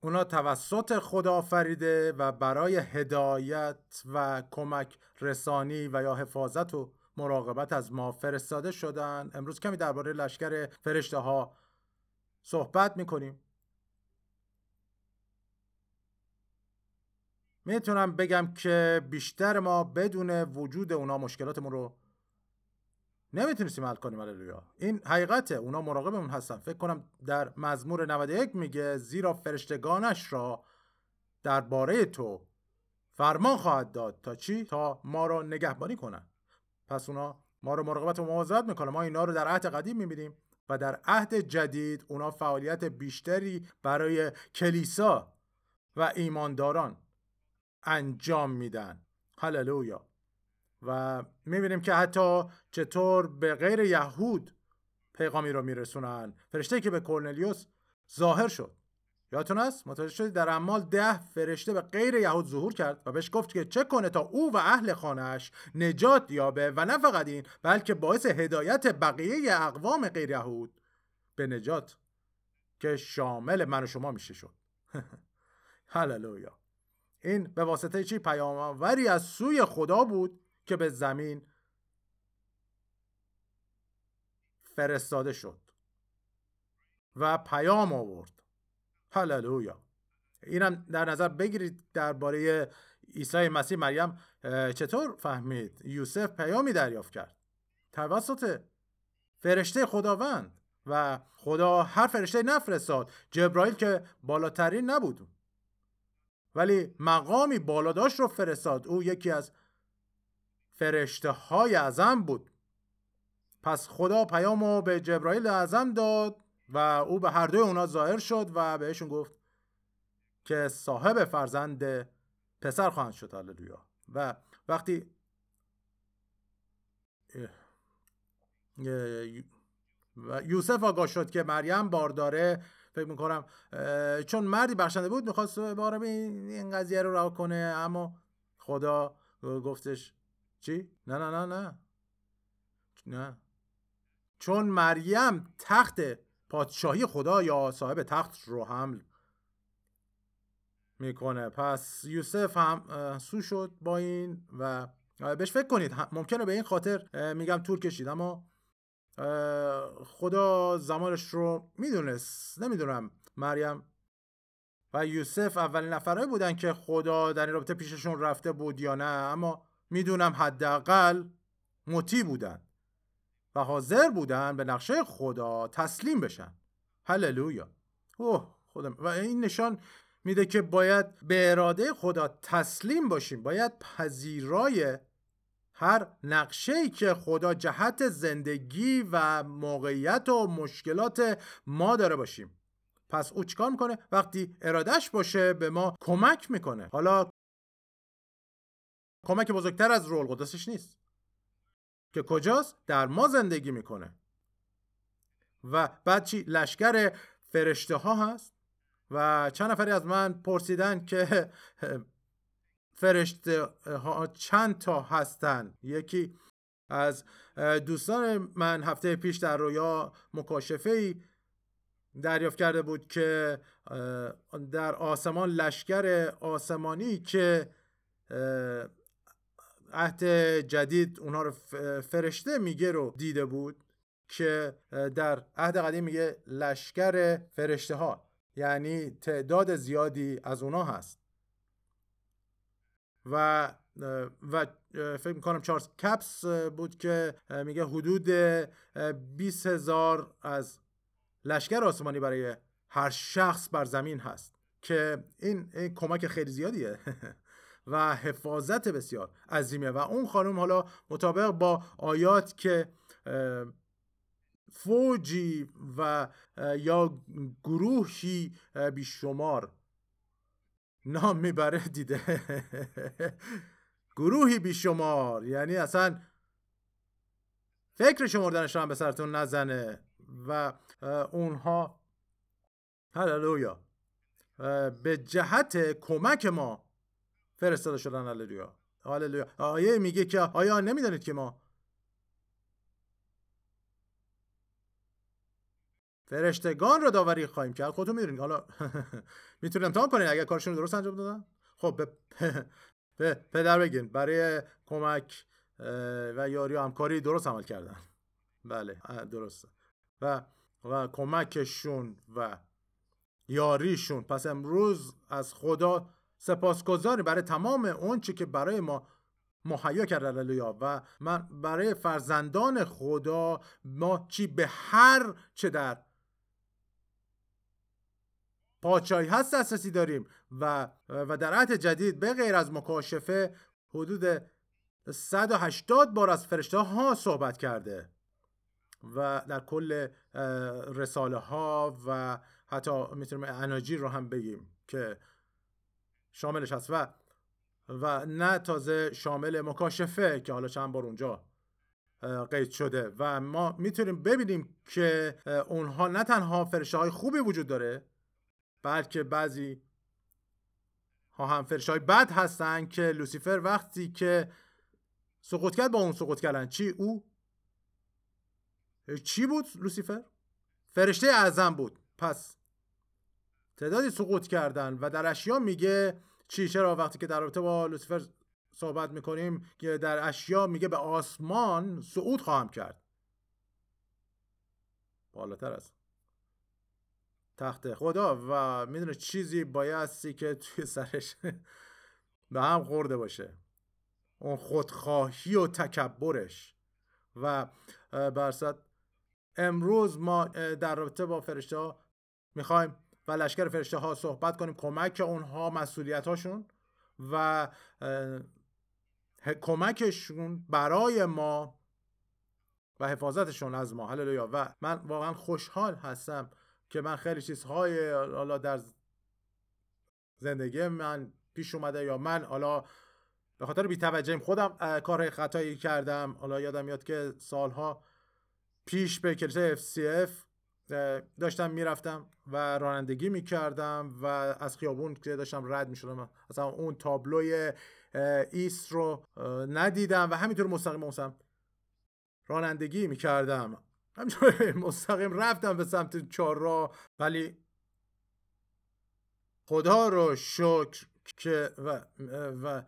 اونا توسط خدا آفریده و برای هدایت و کمک رسانی و یا حفاظت و مراقبت از ما فرستاده شدن. امروز کمی درباره لشکر فرشته ها صحبت می‌کنیم. می‌تونم بگم که بیشتر ما بدون وجود اونا مشکلاتمون رو نمی‌تونستیم حل کنیم هللویا. این حقیقته. اونا مراقبمون هستن. فکر کنم در مزمور 91 میگه زیرا فرشتگانش را درباره تو فرمان خواهد داد تا چی؟ تا ما رو نگهبانی کنن پس اونا ما رو مراقبت و مواظبت می‌کنه. ما اینا رو در عهد قدیم می‌بینیم و در عهد جدید اونا فعالیت بیشتری برای کلیسا و ایمانداران انجام میدن. هللویا. و می‌بینیم که حتی چطور به غیر یهود پیغامی رو میرسونن. فرشته که به کورنلیوس ظاهر شد. یادتون است متوجه شدید؟ در اعمال ده فرشته به غیر یهود ظهور کرد و بهش گفت که چه کنه تا او و اهل خانهش نجات یابه و نه فقط این بلکه باعث هدایت بقیه اقوام غیر یهود به نجات که شامل من و شما میشه شد. هللویا. این به واسطه چی؟ پیامآوری از سوی خدا بود که به زمین فرستاده شد و پیام آورد. هللویا! اینم در نظر بگیرید درباره عیسی مسیح. مریم چطور فهمید؟ یوسف پیامی دریافت کرد. توسط فرشته خداوند و خدا هر فرشته نفرستاد. جبرائیل که بالاترین نبود. ولی مقامی بالاداش رو فرستاد. او یکی از فرشته های اعظم بود. پس خدا پیامو به جبرائیل اعظم داد و او به هر دوی اونا ظاهر شد و بهشون گفت که صاحب فرزند پسر خواهند شد. هللویا. و وقتی و یوسف آگاه شد که مریم بارداره فکر می‌کنم چون مردی بخشنده بود می‌خواست بارم این قضیه رو رها کنه اما خدا گفتش چی؟ نه نه نه نه. نه. چون مریم تخت پادشاهی خدا یا صاحب تخت رو حمل می‌کنه. پس یوسف هم سو شد با این و بهش فکر کنید. ممکنه به این خاطر میگم طول کشید. اما خدا زمانش رو می‌دونست. نمی‌دونم. مریم و یوسف اولین نفرهایی بودن که خدا در این رابطه پیششون رفته بود یا نه. اما می‌دونم حداقل مطیع بودن و حاضر بودن به نقشه خدا تسلیم بشن. هللویا. اوه خدا و این نشان میده که باید به اراده خدا تسلیم باشیم. باید پذیرای هر نقشه ای که خدا جهت زندگی و موقعیت و مشکلات ما داره باشیم. پس او چیکار می‌کنه؟ وقتی ارادش باشه به ما کمک می‌کنه. حالا کمک بزرگتر از رول قدسش نیست. که کجاست؟ در ما زندگی می‌کنه. و بعد چی؟ لشکر فرشته ها هست. و چند نفری از من پرسیدن که فرشته ها چند تا هستن. یکی از دوستان من هفته پیش در رویا مکاشفه ای دریافت کرده بود که در آسمان لشکر آسمانی که عهد جدید اونها رو فرشته میگه رو دیده بود که در عهد قدیم میگه لشکر فرشته ها یعنی تعداد زیادی از اونها هست. و و فکر می‌کنم چارلز کپس بود که میگه حدود 20 هزار از لشکر آسمانی برای هر شخص بر زمین هست. که این, این کمک خیلی زیادیه. و حفاظت بسیار عظیمه. و اون خانم حالا مطابق با آیات که فوجی و یا گروهی بیشمار نام می‌بره دیده. گروهی بیشمار یعنی اصلا فکر شمردنش هم به سرتون نزنه. و اونها هللویا به جهت کمک ما فرستاده شدن هللویا. هللویا. آیه میگه که آیا نمی‌دانید که ما فرشتگان رو داوری خواهیم کرد. خودتون می‌دونید. حالا می‌تونید امتحان کنید اگر کارشون درست انجام دادن. خب به, پدر بگین. برای کمک و یاری و همکاری درست عمل کردن. بله درسته. و و کمکشون و یاریشون. پس امروز از خدا سپاسگزاری برای تمام اون چی که برای ما مهیا کرد هللویا. و من برای فرزندان خدا ما چی به هر چه در پاچایی هست دسترسی داریم. و و در عهد جدید به غیر از مکاشفه حدود 180 بار از فرشته ها صحبت کرده. و در کل رساله ها و حتی می‌تونیم اناجیل رو هم بگیم که شاملش هست و و نه تازه شامل مکاشفه که حالا چند بار اونجا قید شده. و ما می‌تونیم ببینیم که اونها نه تنها فرشته های خوبی وجود داره بلکه بعضی ها هم فرشته های بد هستن که لوسیفر وقتی که سقوط کرد با اون سقوط کردن چی؟ او؟ چی بود لوسیفر؟ فرشته اعظم بود. پس تعدادی سقوط کردن و در اشیا میگه چی؟ چرا وقتی که در رابطه با لوسیفر صحبت می‌کنیم که در اشیا میگه به آسمان صعود خواهم کرد. بالاتر است تخت خدا و می‌دونه چیزی بایستی که توی سرش به هم خورده باشه. اون خودخواهی و تکبرش. و برصد امروز ما در رابطه با فرشته ها می‌خوایم و لشکر فرشته ها صحبت کنیم کمک اونها مسئولیت هاشون و کمکشون برای ما و حفاظتشون از ما. هللویا. و من واقعا خوشحال هستم که من خیلی چیزهای حالا در زندگی من پیش اومده یا من حالا به خاطر بی‌توجهیم خودم کار خطایی کردم. حالا یادم میاد که سالها پیش به کلیسای FCF داشتم می‌رفتم و رانندگی می‌کردم و از خیابون که داشتم رد می‌شدم اصلا اون تابلوی ایست رو ندیدم و همینطور مستقیم موسم رانندگی می‌کردم. همینطور مستقیم رفتم به سمت چهار راه ولی خدا رو شکر که و, و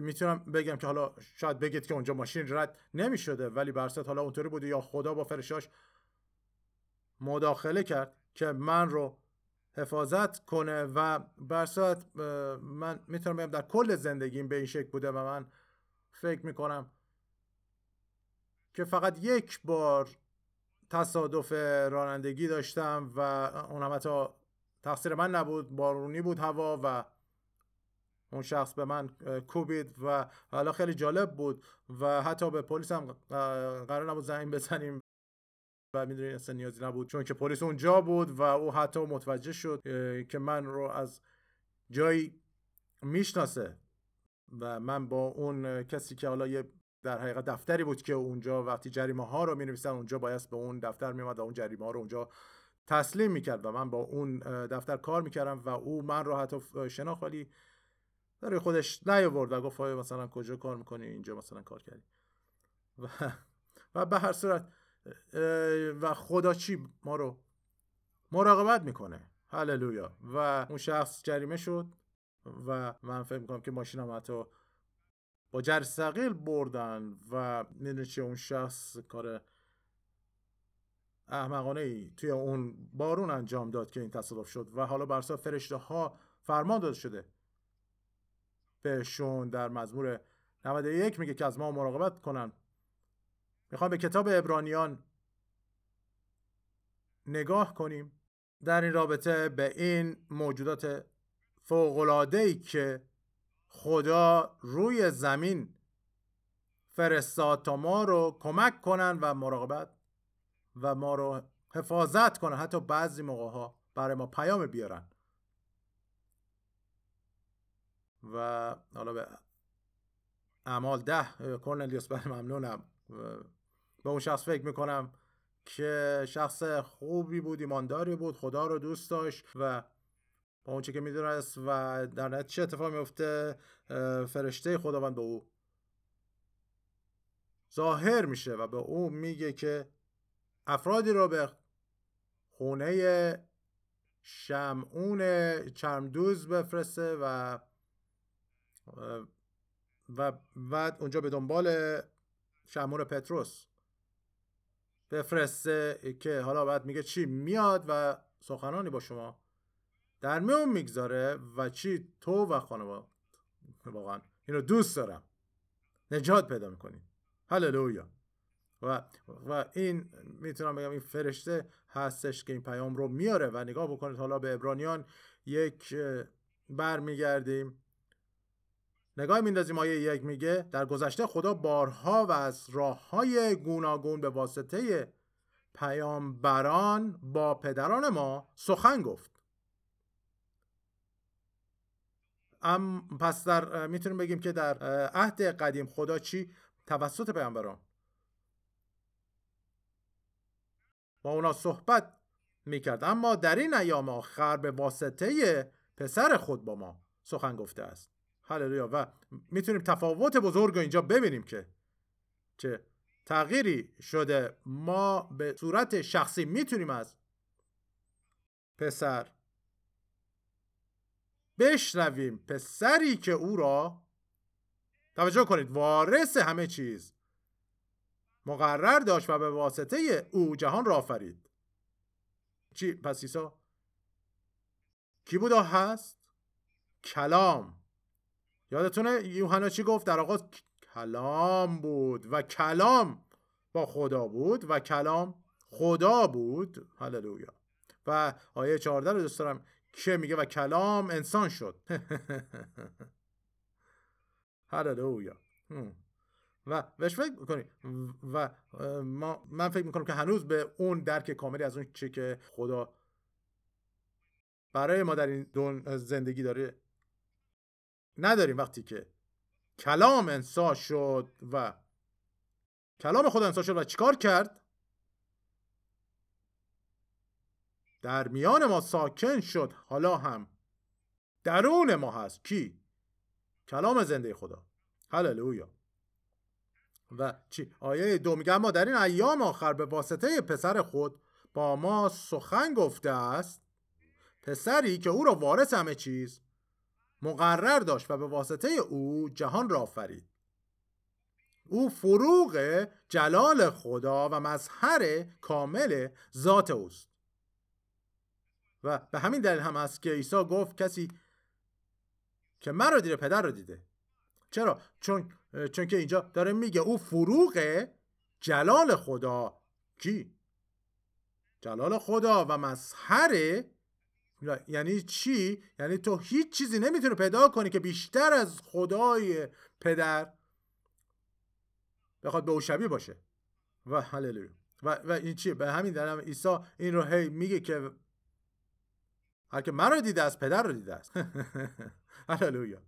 می‌تونم بگم که حالا شاید بگید که اونجا ماشین رد نمی شده ولی برصد حالا اونطوری بوده یا خدا با فرشاش مداخله کرد که من رو حفاظت کنه و برصد من می‌تونم بگم در کل زندگیم به این شکل بوده و من فکر می‌کنم که فقط یک بار تصادف رانندگی داشتم و اون هم حتی تقصیر من نبود بارونی بود هوا و اون شخص به من کوبید و حالا خیلی جالب بود و حتی به پلیس هم قرار نبود زنگ بزنیم. و می‌دونی اصلا نیازی نبود. چون که پلیس اونجا بود و او حتی متوجه شد که من رو از جایی می‌شناسه و من با اون کسی که حالا یه در حقیقت دفتری بود که اونجا وقتی جریمه ها رو می نویسن اونجا باید به اون دفتر می و اون جریمه ها رو اونجا تسلیم می‌کرد و من با اون دفتر کار می‌کردم و او من رو حتی شناخت ولی برای خودش نیاورد و گفت مثلا کجا کار می‌کنی؟ اینجا مثلا کار کردی. و و به هر صورت و خدا چی ما رو مراقبت می‌کنه. هللویا. و اون شخص جریمه شد و من فکر می‌کنم که ماشینم حتی با جر سقیل بردن و می‌دونی چه اون شخص کار احمقانه ای توی اون بارون انجام داد که این تصادف شد و حالا برسا فرشته ها فرمان داده شده. بهشون در مزمور 91 میگه که از ما مراقبت کنن. می‌خوام به کتاب ابرانیان نگاه کنیم. در این رابطه به این موجودات ای که خدا روی زمین فرستاد تا ما رو کمک کنن و مراقبت و ما رو حفاظت کنن حتی بعضی موقع ها برای ما پیام بیارن. و حالا به اعمال ده کورنلیوس برای ممنونم. به اون شخص فکر می‌کنم که شخص خوبی بود ایمانداری بود خدا رو دوست داشت و با اونچه که می‌دونست و در نتیجه چه اتفاق میفته فرشته خداوند به او ظاهر میشه و به او میگه که افرادی رو به خونه شمعون چرمدوز بفرسته و و بعد اونجا به دنبال شمعون پتروس. بفرسته که حالا بعد میگه چی؟ میاد و سخنانی با شما در میون می‌گذاره و چی؟ تو و خانواده واقعا. اینو دوست دارم. نجات پیدا می‌کنی. هللویا. و و این می‌تونم بگم این فرشته هستش که این پیام رو میاره و نگاه بکنید. حالا به ابرانیان یک برمیگردیم. نگاه میندازیم آیه یک میگه در گذشته خدا بارها و از راه های گوناگون به واسطه پیامبران با پدران ما سخن گفت. ام پس در می‌تونیم بگیم که در عهد قدیم خدا چی؟ توسط پیامبران. با اونا صحبت می‌کرد اما در این ایام آخر به واسطه پسر خود با ما سخن گفته است. هللویا. و می‌تونیم تفاوت بزرگ رو اینجا ببینیم که چه تغییری شده. ما به صورت شخصی می‌تونیم از پسر بشنویم. پسری که او را توجه کنید وارث همه چیز مقرر داشت و به واسطه او جهان را آفرید. چی؟ پس عیسی؟ کی بودا هست؟ کلام. یادتونه یوحنا چی گفت؟ در آغاز کلام بود و کلام با خدا بود و کلام خدا بود. هللویا. و آیه 14 رو دوست دارم که میگه و کلام انسان شد. هللویا. و بهش فکر می‌کنیم و ما من فکر می‌کنم که هنوز به اون درک کاملی از اون چی که خدا برای ما در این زندگی داره نداریم وقتی که کلام انسان شد و کلام خدا انسان شد و چیکار کرد؟ در میان ما ساکن شد حالا هم درون ما هست. کی؟ کلام زنده خدا. هللویا. و چی؟ آیه دو میگه اما در این ایام آخر به واسطه پسر خود با ما سخن گفته است. پسری که او را وارث همه چیز مقرر داشت و به واسطه او جهان را آفرید. او فروغ جلال خدا و مظهر کامل ذات اوست. و به همین دلیل هم است که عیسی گفت کسی که من رو دیده پدر رو دیده. چرا؟ چون چون که اینجا داره میگه او فروغ جلال خدا کی؟ جلال خدا و مظهر یعنی چی؟ یعنی تو هیچ چیزی نمی‌تونه پیدا کنی که بیشتر از خدای پدر بخواد به او شبیه باشه. و هللویا. و, و این چی به همین دلیل عیسی این رو هی میگه که هر که من رو دیده است پدر رو دیده است. هللویا.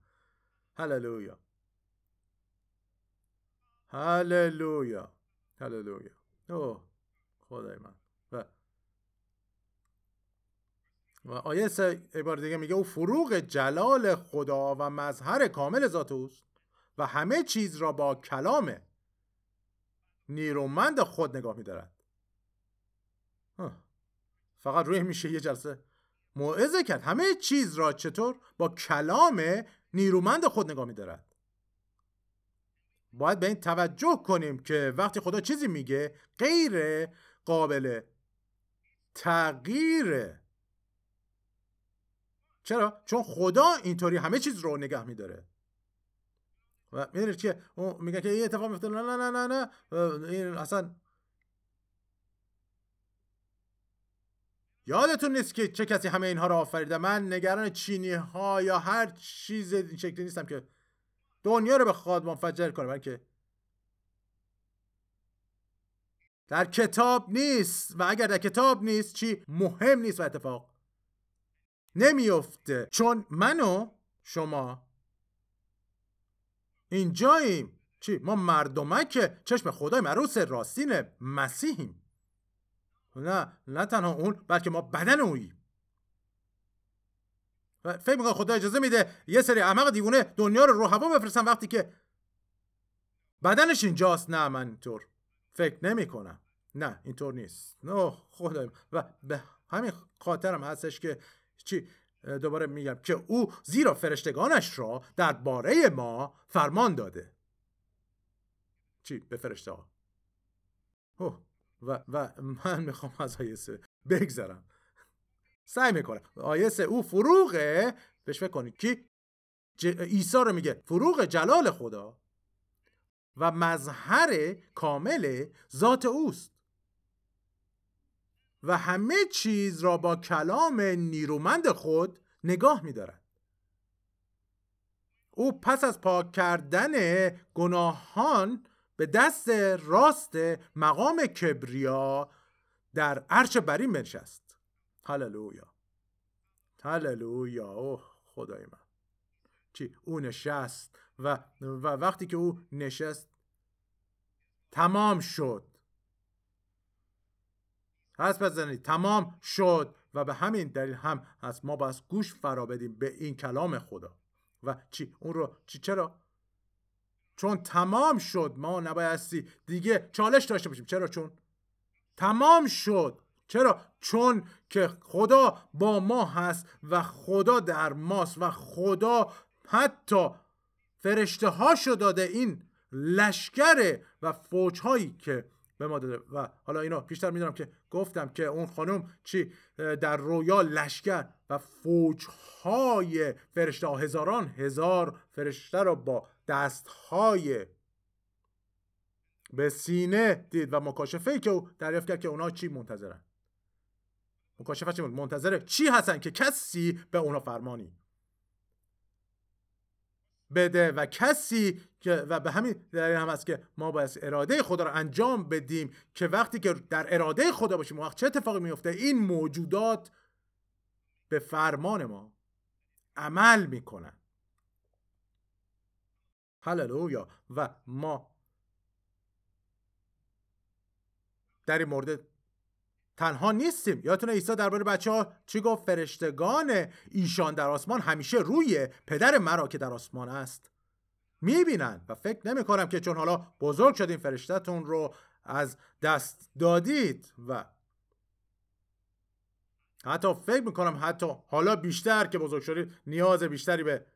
هللویا. هللویا. هللویا. اوه خدای من. و و آیه سه بار دیگه میگه او فروغ جلال خدا و مظهر کامل ذات اوست و همه چیز را با کلام نیرومند خود نگاه میدارد. فقط روی میشه یه جلسه موعظه کرد. همه چیز را چطور با کلام نیرومند خود نگاه میدارد. باید به این توجه کنیم که وقتی خدا چیزی میگه غیر قابل تغییره چرا؟ چون خدا اینطوری همه چیز رو نگه میداره. و می‌دونید که میگه که این اتفاق میفته نه نه نه نه نه. این اصلا یادتون نیست که چه کسی همه اینها رو آفریده؟ من نگران چینی ها یا هر چیز این شکلی نیستم که دنیا رو به خود منفجر کنه بلکه در کتاب نیست. و اگر در کتاب نیست چی؟ مهم نیست و اتفاق نمیفته چون منو شما اینجاییم. چی؟ ما مردمک چشم خدای مروس راستین مسیحیم. نه نه تنها اون بلکه ما بدن اوییم. فکر می‌کنم خدا اجازه میده یه سری احمق دیوونه دنیا رو رو هوا بفرستن وقتی که بدنش اینجاست. نه من اینطور فکر نمی کنم نه اینطور نیست. نه خدای و به همین خاطرم هستش که چی؟ دوباره میگم که او زیرا فرشتگانش را درباره ما فرمان داده. چی؟ به فرشته ها. و, و من می‌خوام از آیه سه بگذرم. سعی می‌کنم. آیه سه او فروغه بهش فکر کنید. کی؟ عیسی رو میگه. فروغ جلال خدا و مظهر کامل ذات اوست. و همه چیز را با کلام نیرومند خود نگاه میدارد. او پس از پاک کردن گناهان به دست راست مقام کبریا در عرش برین بنشست. هللویا. هللویا. اوه خدای من. چی؟ او نشست و, و وقتی که او نشست تمام شد. هست بزنید تمام شد. و به همین دلیل هم از ما باید گوش فرا بدیم به این کلام خدا. و چی؟ اون رو چی؟ چرا؟ چون تمام شد. ما نبایستی دیگه چالش داشته باشیم. چرا چون؟ تمام شد. چرا؟ چون که خدا با ما هست و خدا در ماست و خدا حتی فرشته هاشو داده این لشکره و فوج هایی که به ما داده. و حالا اینا بیشتر می‌دونم که گفتم که اون خانم چی در رویا لشکر و فوج های فرشته هزاران هزار فرشته رو با دست های به سینه دید و مکاشفه که او دریافت کرد که اونا چی منتظرن. مکاشفه چی منتظره چی هستن که کسی به اونا فرمانی؟ بده و کسی که و به همین دلیل هم است که ما باید اراده خدا رو انجام بدیم که وقتی که در اراده خدا باشیم وقت چه اتفاقی میفته این موجودات به فرمان ما عمل می‌کنن. هللویا. و ما در این مورد تنها نیستیم. یادتونه عیسی درباره بچه ها چی گفت؟ فرشتگان ایشان در آسمان همیشه روی پدر مرا که در آسمان است. می‌بینن و فکر نمی کنم که چون حالا بزرگ شدین فرشتتون رو از دست دادید و حتی فکر می‌کنم حتی حالا بیشتر که بزرگ شدید نیاز بیشتری به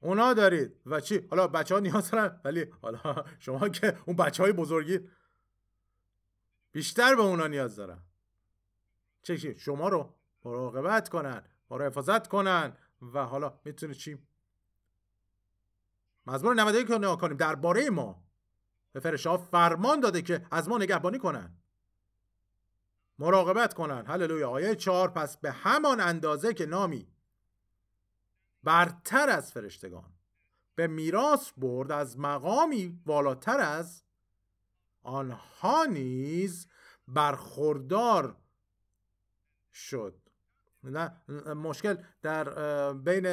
اونا دارید. و چی؟ حالا بچه ها نیاز دارن ولی حالا شما که اون بچه های بزرگی بیشتر به اونا نیاز دارن چه شما رو مراقبت کنن ما رو حفاظت کنن و حالا می‌تونه چی؟ مزمور 91 که نگاه کنیم. درباره ما. به فرشته ها فرمان داده که از ما نگهبانی کنن. مراقبت کنن. هللویا. آیه 4 پس به همان اندازه که نامی برتر از فرشتگان. به میراث برد از مقامی والاتر از آنها نیز برخوردار شد. نه مشکل در بین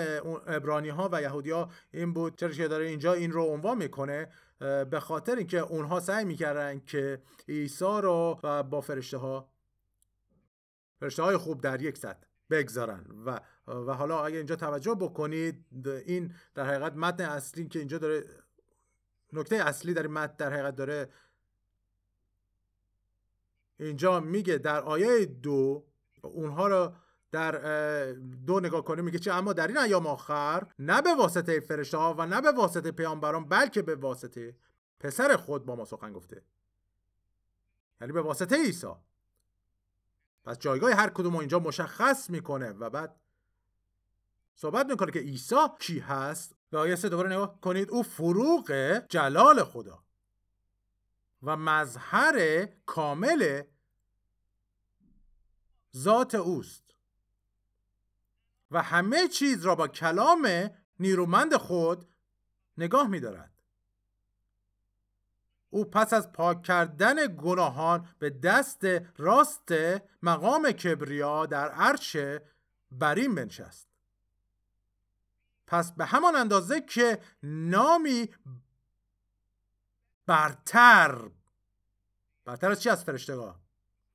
ابرانی ها و یهودی ها این بود چرا که داره اینجا این رو عنوان می‌کنه به خاطر اینکه اونها سعی می‌کردن که عیسی رو با فرشته ها فرشته های خوب در یک سطح بگذارن. و و حالا اگه اینجا توجه بکنید این در حقیقت متن اصلی که اینجا داره نکته اصلی در این متن در حقیقت داره اینجا میگه در آیه دو اونها رو در دو نگاه کنیم میگه چه اما در این ایام آخر نه به واسطه فرشته ها و نه به واسطه پیامبران بلکه به واسطه پسر خود با ما سخن گفته. یعنی به واسطه عیسی. پس جایگاه هر کدوم اینجا مشخص می‌کنه و بعد صحبت می‌کنه که عیسی کی هست؟ به آیه سه دوباره نگاه کنید. او فروغ جلال خدا. و مظهر کامل ذات اوست. و همه چیز را با کلام نیرومند خود نگاه میدارد. او پس از پاک کردن گناهان به دست راست مقام کبریا در عرش برین بنشست. پس به همان اندازه که نامی برتر. برتر از چی از فرشتگاه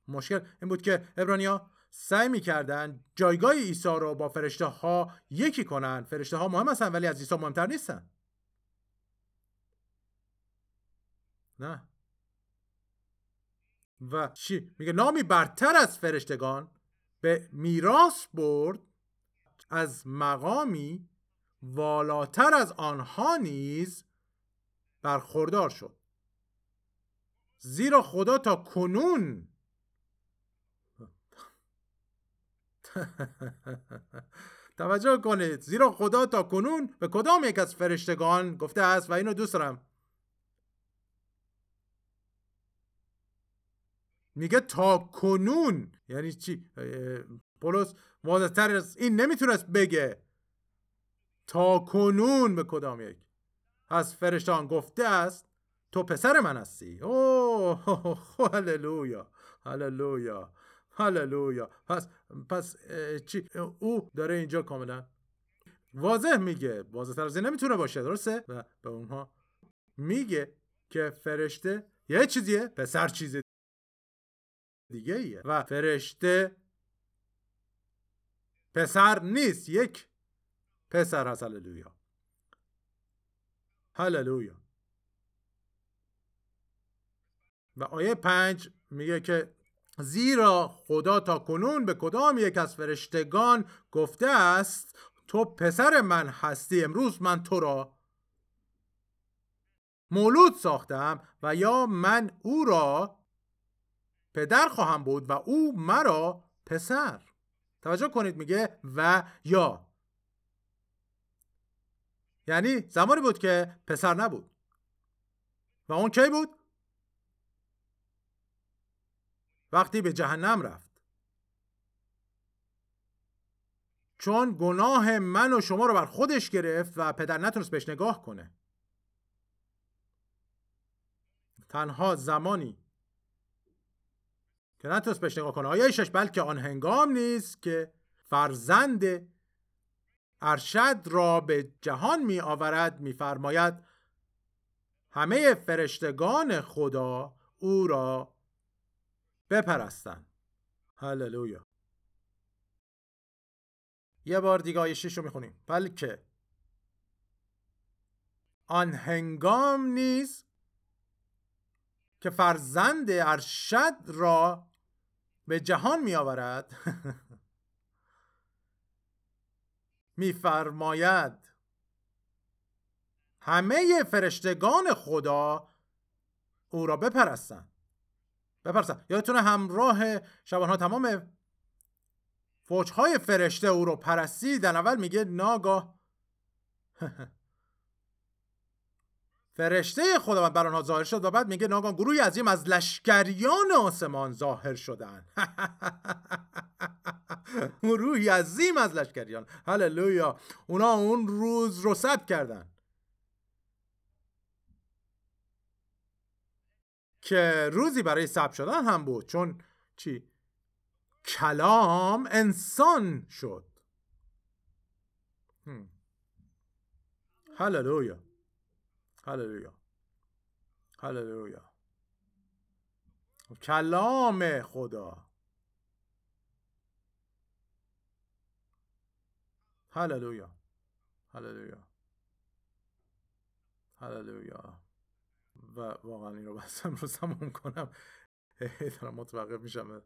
مشکل این بود که ابرانیا سعی می‌کردن جایگاه عیسی رو با فرشته ها یکی کنن. فرشته ها مهم هستن ولی از عیسی مهمتر نیستن. نه. و چی؟ میگه نامی برتر از فرشتگان به میراث برد از مقامی والاتر از آنها نیز برخوردار شد. زیرا خدا تا کنون. توجه کنید زیرا خدا تا کنون؟ به کدام یک از فرشتگان گفته است و اینو دوست دارم؟ میگه تا کنون. یعنی چی؟ پولس واضحتر از این نمی‌تونست بگه. تا کنون به کدام یک از فرشتان گفته است؟ تو پسر من هستی؟ اوه هللویا هللویا هللویا. پس پس چی؟ او داره اینجا کاملا واضح میگه. واضح تر از نمی‌تونه باشه درسته؟ و به اونها میگه که فرشته یه چیزیه پسر چیز دیگه ایه و فرشته پسر نیست یک پسر هست. هللویا. هللویا. و آیه پنج میگه که زیرا خدا تا کنون به کدام یک از فرشتگان گفته است تو پسر من هستی امروز من تو را مولود ساختم و یا من او را پدر خواهم بود و او مرا پسر. توجه کنید میگه و یا. یعنی زمانی بود که پسر نبود. و اون کی بود؟ وقتی به جهنم رفت. چون گناه من و شما رو بر خودش گرفت و پدر نتونست بهش نگاه کنه. تنها زمانی که نتونست بهش نگاه کنه. آیه شش بلکه آن هنگام نیست که فرزند ارشد را به جهان می آورد می فرماید همه فرشتگان خدا او را بپرستن هللویا. یه بار دیگه آیه 6 رو می‌خونیم. بلکه. آن هنگام نیز که فرزند ارشد را به جهان می آورد میفرماید همه فرشتگان خدا او را بپرستند. بپرسن یادتونه همراه شبانها تمام فوجهای فرشته او رو در اول میگه ناگاه؟ فرشته خداوند بر آنها ظاهر شد و بعد میگه ناگاه گروهی عظیم از لشکریان آسمان ظاهر شدن. گروهی عظیم از لشکریان. هللویا. اونا اون روز رو ثبت کردن. که روزی برای ثبت شدن هم بود چون چی؟ کلام انسان شد. هللویا. هللویا. هللویا. کلام خدا. هللویا. هللویا. هللویا. و واقعا این رو بستم رو تمام کنم دارم متوقف میشم.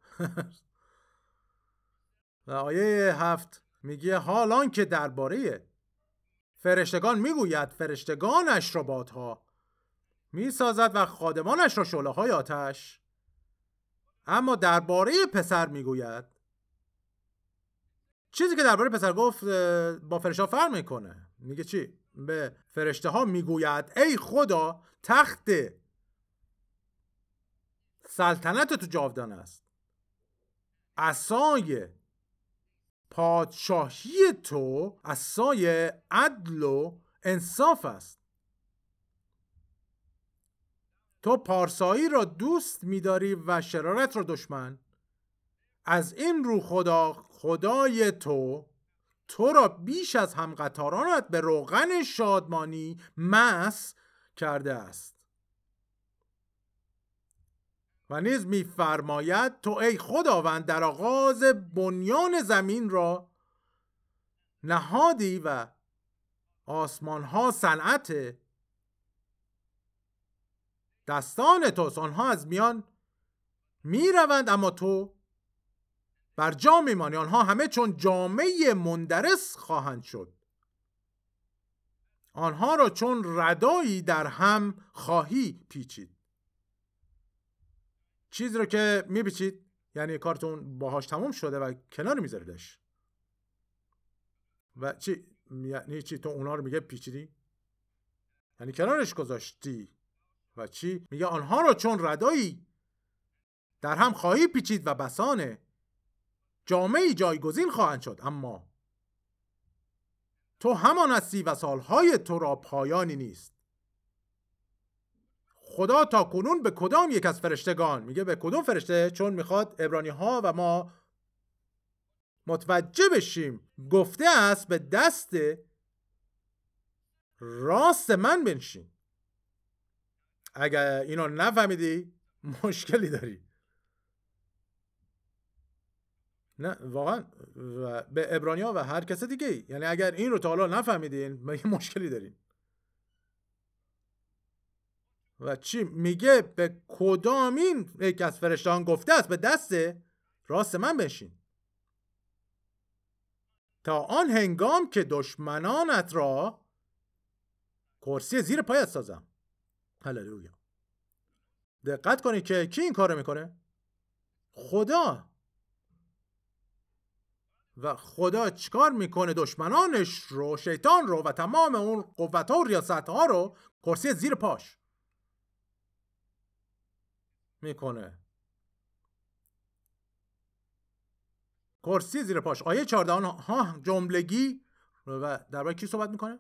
و آیه هفت میگه حالان که درباره فرشتگان می‌گوید فرشتگانش را بادها می‌سازد و خادمانش را شعله های آتش. اما درباره پسر می‌گوید. چیزی که درباره پسر گفت با فرشته فرق می‌کنه. میگه چی؟ به فرشته ها می‌گوید ای خدا تخت سلطنت تو جاودان است. اسای پادشاهی تو اسای عدل و انصاف است. تو پارسایی را دوست میداری و شرارت را دشمن. از این رو خدا خدای تو تو را بیش از همقطارانت به روغن شادمانی مس کرده است. و نیز میفرماید تو ای خداوند در آغاز بنیان زمین را نهادی و آسمان ها صنعت دستان توست. آنها از میان می‌روند اما تو بر جا میمانی. آنها همه چون جامعه مندرس خواهند شد. آنها را چون ردایی در هم خواهی پیچید. چیزی رو که میپیچید یعنی کارتون باهاش تموم شده و کنار میذاریدش. و چی؟ یعنی چی؟ تو اونا رو میگه پیچیدی؟ یعنی کنارش گذاشتی. و چی؟ میگه آنها رو چون ردایی در هم خواهی پیچید و بسانه. جامعه جایگزین خواهند شد اما تو همان هستی و سالهای تو را پایانی نیست. خدا تا کنون به کدام یک از فرشتگان؟ میگه به کدوم فرشته؟ چون می‌خواد ابرانی ها و ما متوجه بشیم. گفته است به دست راست من بنشین. اگر اینو نفهمیدی مشکلی داری. نه واقعا به ابرانیا و هر کس دیگه یعنی اگر این رو تا حالا نفهمیدین یه مشکلی دارین و چی میگه؟ به کدامین یک از فرشتان گفته است؟ به دست راست من بشین تا آن هنگام که دشمنانت را کرسی زیر پایت سازم. هللویا. دقت کنید که کی این کارو می‌کنه؟ خدا! و خدا چیکار می‌کنه دشمنانش رو شیطان رو و تمام اون قوت ها و ریاست ها رو کرسی زیر پاش. می‌کنه. کرسی زیر پاش. آیه 14 ها جملگی و درباره کی صحبت می‌کنه؟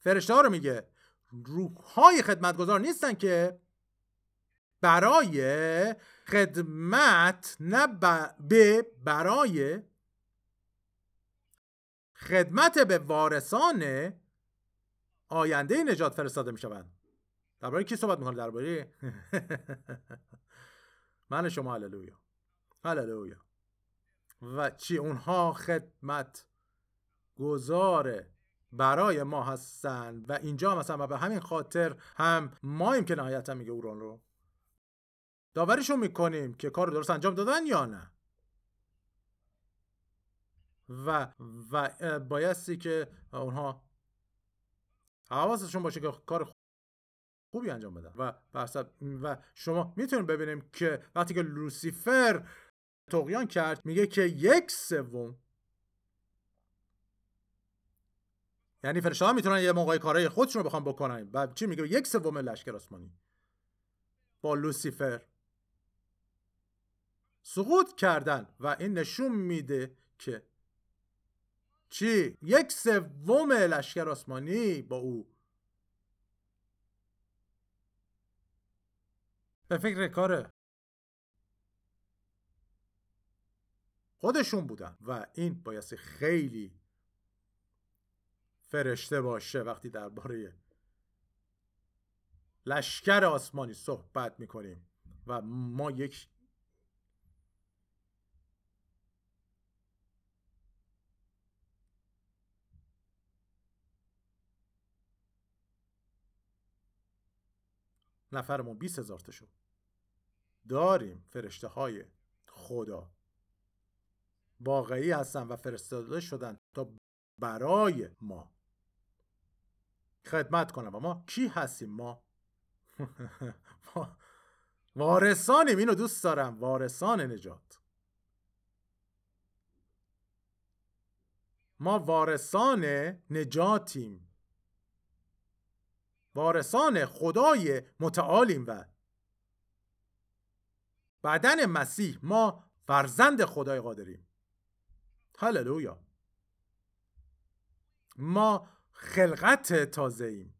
فرشته ها رو میگه. روح های خدمتگذار نیستن که برای خدمت نه به برای خدمت به وارثان آینده نجات فرستاده می شوند درباره کی صحبت می‌کنه؟ درباره من شما. هللویا. هللویا. و چی؟ اونها خدمت گذاره برای ما هستن. و اینجا مثلا به همین خاطر هم مایم که نهایتا میگه اوران رو. داوریشون می‌کنیم که کار درست انجام دادن یا نه. و و بایستی که اونها حواسشون باشه که کار خوبی انجام بدن. و و شما می‌تونید ببینیم که وقتی که لوسیفر تقیان کرد میگه که یک سوم. یعنی فرشته می‌تونن یه موقعی کارهای خودشون رو بخوام بکنن. و چی میگه؟ یک سوم لشکر آسمانی. با لوسیفر. سقوط کردن و این نشون میده که چی؟ یک سوم لشکر آسمانی با او. به فکر کار خودشون بودن و این بایستی خیلی فرشته باشه وقتی درباره لشکر آسمانی صحبت می‌کنیم. و ما یک نفرمون 20 هزار تا شد داریم فرشته های خدا. واقعی هستن و فرستاده شدن تا برای ما. خدمت کنم و ما کی هستیم ما وارثانیم اینو دوست دارم. وارثان نجات. ما وارثان نجاتیم. وارثان خدای متعالیم و بدن مسیح ما فرزند خدای قادریم. هللویا. ما خلقت تازه ایم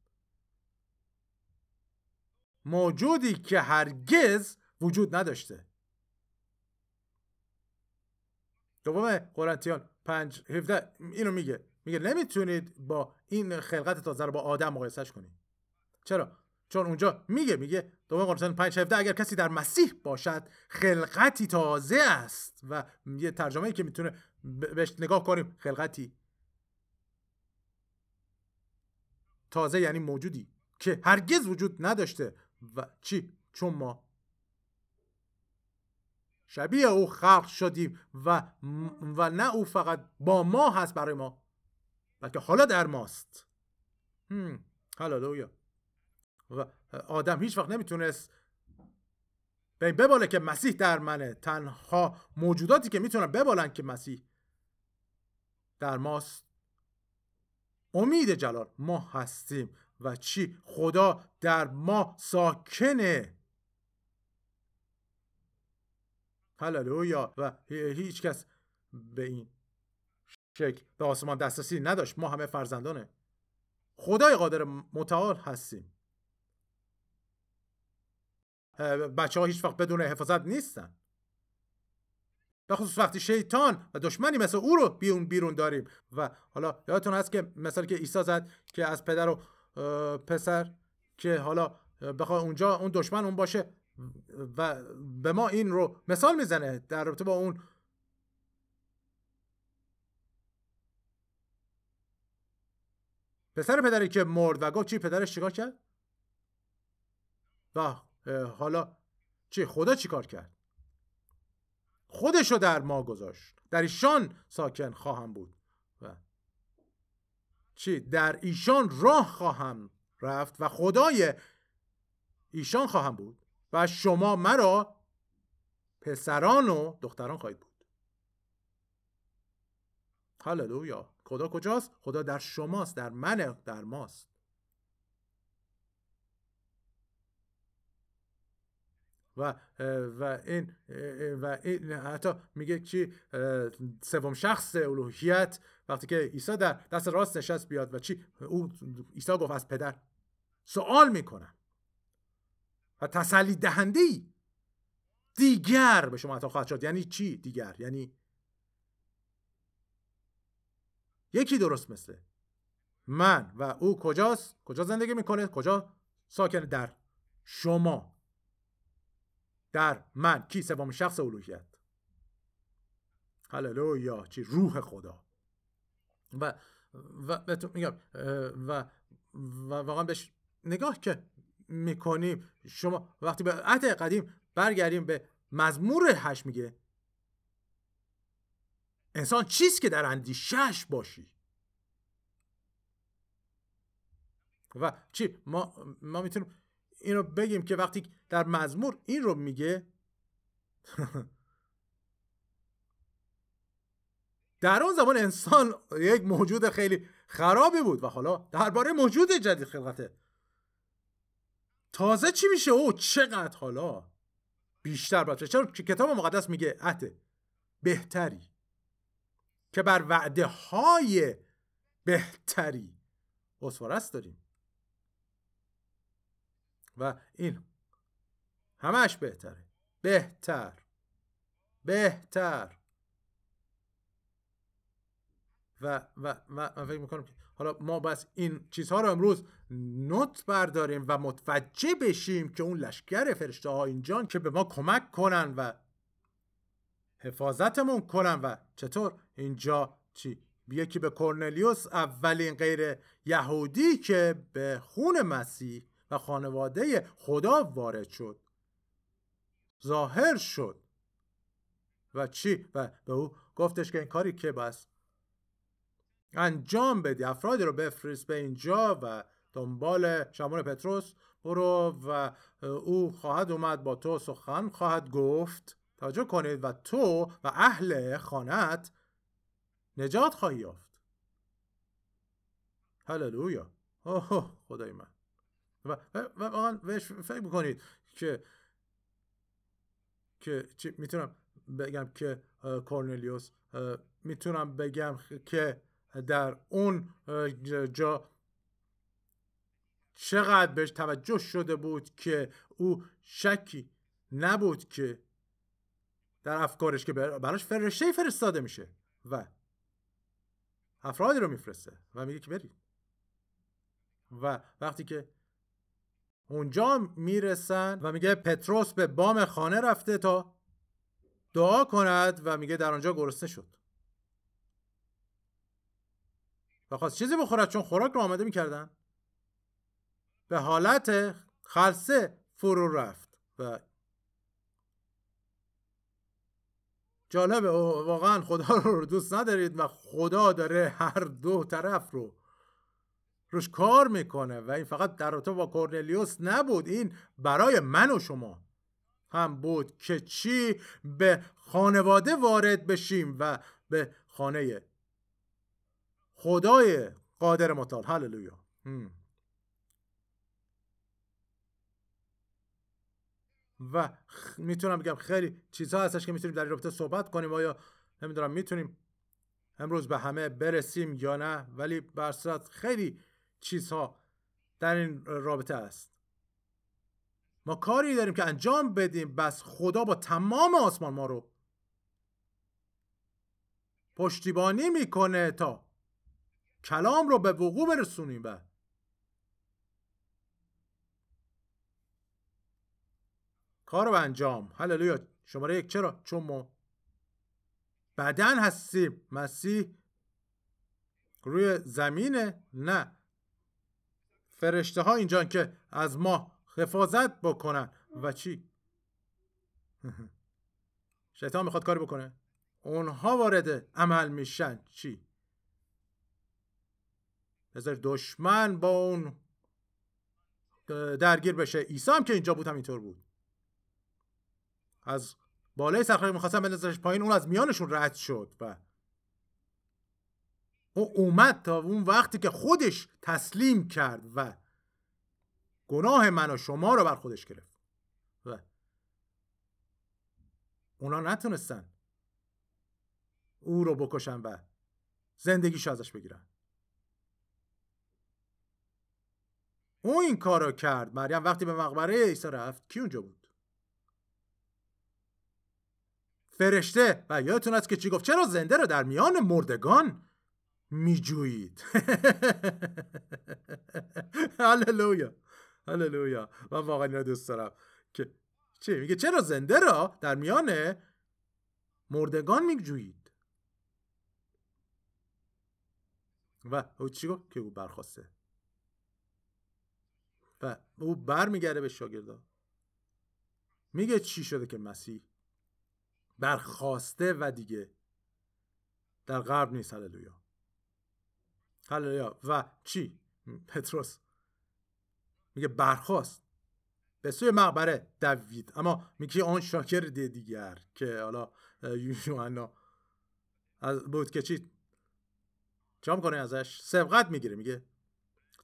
موجودی که هرگز وجود نداشته. دوم قرنتیان پنج هفته اینو میگه. میگه نمی‌تونید با این خلقت تازه رو با آدم مقایسش کنید. چرا؟ چون اونجا میگه میگه دوم قرنتیان 5 17 اگر کسی در مسیح باشد خلقتی تازه است. و یه ترجمه ای که می‌تونه بهش نگاه کنیم خلقتی. تازه یعنی موجودی که هرگز وجود نداشته. و چی؟ چون ما شبیه او خلق شدیم و, و نه او فقط با ما هست برای ما بلکه حالا در ماست. هللویا. و آدم هیچ وقت نمی‌تونست به بباله که مسیح در منه. تنها موجوداتی که می‌تونن ببالن که مسیح در ماست. امید جلال ما هستیم. و چی؟ خدا در ما ساکنه. هللویا. و هیچ کس به این شکل به آسمان دسترسی نداشت. ما همه فرزندانه. خدای قادر متعال هستیم. بچه ها هیچ وقت بدون حفاظت نیستن. به خصوص وقتی شیطان و دشمنی مثل او رو بیرون بیرون داریم. و حالا یادتون هست که مثلا که عیسی زد که از پدر و پسر که حالا بخواد اونجا اون دشمن اون باشه و به ما این رو مثال می‌زنه در رابطه با اون. پسر پدری که مرد و گفت چی؟ پدرش چیکار کرد؟ و حالا چی خدا چیکار کرد؟ خودشو در ما گذاشت. در ایشان ساکن خواهم بود. و چی در ایشان راه خواهم رفت و خدای ایشان خواهم بود و شما مرا پسران و دختران خواهید بود. هللویا. خدا کجاست؟ خدا در شماست در من در ماست. و و این و این حتی میگه چی سوم شخص الوهیت وقتی که عیسی در دست راست نشست بیاد و چی؟ او عیسی گفت از پدر سوال می‌کنم. و تسلی دهنده دیگر به شما عطا خواهد شد. یعنی چی دیگر؟ یعنی یکی درست مثله من و او کجاست؟ کجا زندگی می‌کنه؟ کجا ساکن در شما؟ در من. کی سوم شخص الوهیت هللویا. چی؟ روح خدا. و و بهتون میگم و و واقعا بهش نگاه که می‌کنیم شما وقتی به عهد قدیم برگردیم به مزمور هشت میگه انسان چیست که در اندیشش باشی؟ و چی؟ ما ما می‌تونیم اینو بگیم که وقتی در مزمور این رو میگه در اون زمان انسان یک موجود خیلی خرابی بود و حالا درباره موجود جدید خلقته. تازه چی میشه؟ او چقدر حالا بیشتر باشه. چرا کتاب مقدس میگه عهد بهتری که بر وعده های بهتری اسوارست داریم. و این همش بهتره. بهتر. بهتر. و و و من فکر می‌کنم که حالا ما بس این چیزها رو امروز نوت برداریم و متوجه بشیم که اون لشکر فرشته ها اینجان که به ما کمک کنن و حفاظتمون کنن و چطور اینجا چی؟ یکی به کرنلیوس اولین غیر یهودی که به خون مسیح و خانواده خدا وارد شد. ظاهر شد. و چی؟ و به او گفتش که این کاری که بس؟ انجام بدی افرادی رو بفرست به اینجا و دنبال شمون پتروس برو و او خواهد اومد با تو سخن خواهد گفت. توجه کنید و تو و اهل خانت نجات خواهی یافت. هللویا. اوه خدای من. و واقعا فکر بکنید که که می‌تونم بگم که کورنلیوس می‌تونم بگم که در اون جا چقدر بهش توجه شده بود که او شکی نبود که در افکارش که براش فرشته فرستاده میشه و افرادی رو میفرسته و میگه که برید. و وقتی که اونجا می‌رسن و میگه پتروس به بام خانه رفته تا دعا کند و میگه در آنجا گرسنه شد. و خواست چیزی بخورد چون خوراک رو آماده می‌کردن. به حالت خلصه فرو رفت و جالبه واقعا خدا رو دوست ندارید و خدا داره هر دو طرف رو روش کار می‌کنه و این فقط در رابطه با کورنلیوس نبود. این برای من و شما هم بود که چی؟ به خانواده وارد بشیم و به خانه خدای قادر متعال هللویا. و می‌تونم بگم خیلی چیزها هستش که می‌تونیم در این رابطه صحبت کنیم. آیا نمی‌دونم می‌تونیم امروز به همه برسیم یا نه؟ ولی برصورت خیلی چیزها در این رابطه است. ما کاری داریم که انجام بدیم بس خدا با تمام آسمان ما رو پشتیبانی می‌کنه تا کلام رو به وقوع برسونیم. و کار رو انجام. هللویا. شماره یک چرا؟ چون ما بدن هستیم. مسیح روی زمینه. نه. فرشته ها اینجا که از ما حفاظت بکنن. و چی؟ شیطان می‌خواد کاری بکنه. اونها وارد عمل میشن. چی؟ بذار دشمن با اون درگیر بشه. عیسی هم که اینجا بود همینطور بود. از بالای صخره می‌خواستن بندازش پایین. اون از میانشون رد شد و او اومد تا اون وقتی که خودش تسلیم کرد و گناه من و شما رو بر خودش گرفت. و اونا نتونستن او رو بکشن و زندگیش ازش بگیرن. او این کار رو کرد. مریم وقتی به مقبره عیسی رفت کی اونجا بود؟ فرشته. و یادتون است که چی گفت؟ چرا زنده رو در میان مردگان میجویید. هللویا. هللویا. من واقعا اینو دوست دارم. که چی؟ میگه چرا زنده را در میان مردگان میجویید؟ و او چی گفت؟ که او برخواسته. و او برمیگرده به شاگردا. میگه چی شده که مسیح برخواسته و دیگه در غرب نیست؟ هللویا. هللویا. و چی؟ پتروس. میگه برخواست به سوی مقبره دوید. اما میگه آن شاکر دیگر که حالا یوحنا. از بود که چی؟ چه می‌کنه ازش؟ سبقت می‌گیره. میگه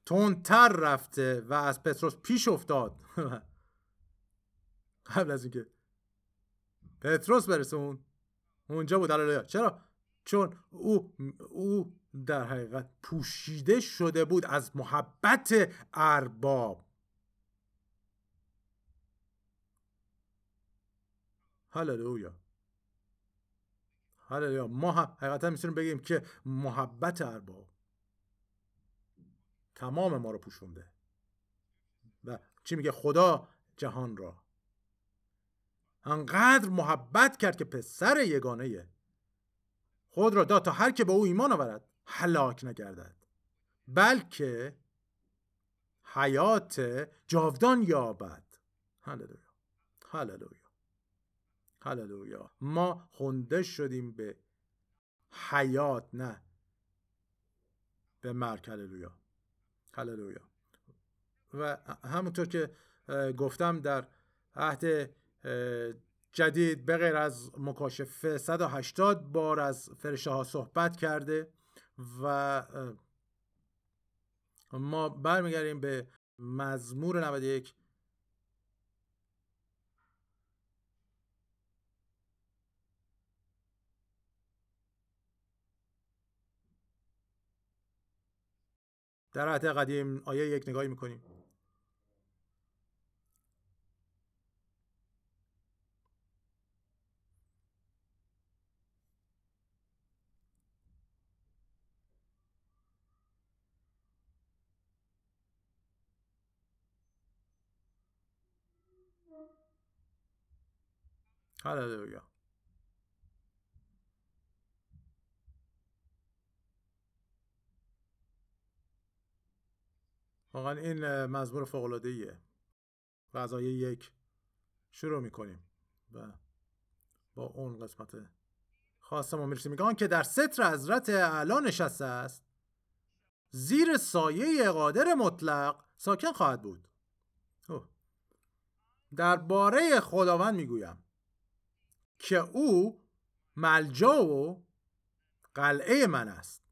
تندتر رفته و از پتروس پیش افتاد. قبل از اینکه پتروس برسه اون. اونجا بود. چرا؟ چون او او در حقیقت پوشیده شده بود از محبت ارباب. هللویا. هللویا. ما حقیقتا می‌تونیم بگیم که محبت ارباب تمام ما رو پوشونده. و چی میگه؟ خدا جهان را. انقدر محبت کرد که پسر یگانه خود را داد تا هر که به او ایمان آورد. هلاک نگردد. بلکه حیات جاودان یابد. هللویا. هللویا. هللویا. ما خونده شدیم به حیات نه به مرگ. هللویا. هللویا. و همونطور که گفتم در عهد جدید به از مکاشفه 180 بار از فرشته ها صحبت کرده. و ما برمیگردیم به مزمور 91 در عهد قدیم آیه یک نگاهی می‌کنیم. هللویا واقعا این مزمور ایه و از آیه یک. شروع می‌کنیم. و با اون قسمت خواستم و می‌رسی میگه که در ستر حضرت اعلا نشسته است زیر سایه قادر مطلق ساکن خواهد بود. درباره خداوند می‌گویم. که او ملجا و قلعه من است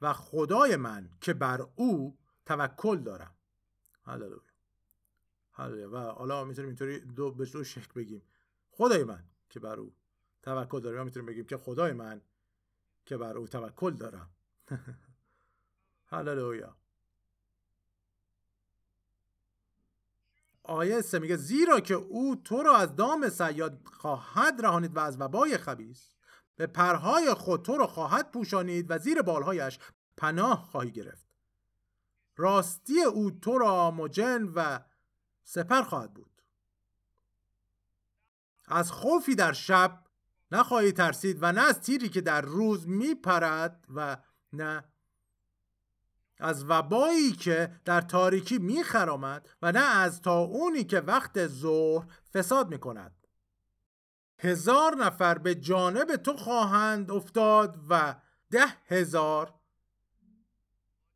و خدای من که بر او توکل دارم. هللویا هللویا و حالا می‌تونیم اینطوری دو به دو شکل بگیم. خدای من که بر او توکل دارم. می‌تونیم بگیم که خدای من که بر او توکل دارم. هللویا آیه سه میگه زیرا که او تو را از دام سیاد خواهد رهانید و از وبای خبیس به پرهای خود تو را خواهد پوشانید و زیر بالهایش پناه خواهی گرفت. راستی او تو را مجن و سپر خواهد بود. از خوفی در شب نخواهی ترسید و نه از تیری که در روز میپرد و نه از وبایی که در تاریکی میخرامد و نه از تا اونی که وقت ظهر فساد می‌کند. هزار نفر به جانب تو خواهند افتاد و ده هزار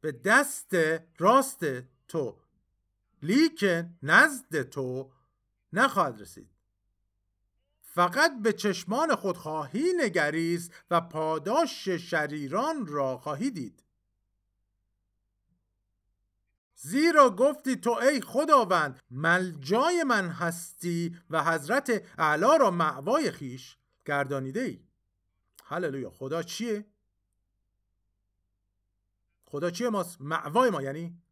به دست راست تو لیکن نزد تو نخواهد رسید. فقط به چشمان خود خواهی نگریست و پاداش شریران را خواهی دید. زیرا گفتی تو ای خداوند ملجای من هستی و حضرت اعلا را معوای خیش گردانیده ای هللویا. خدا چیه؟ خدا چیه ماست؟ معوای ما یعنی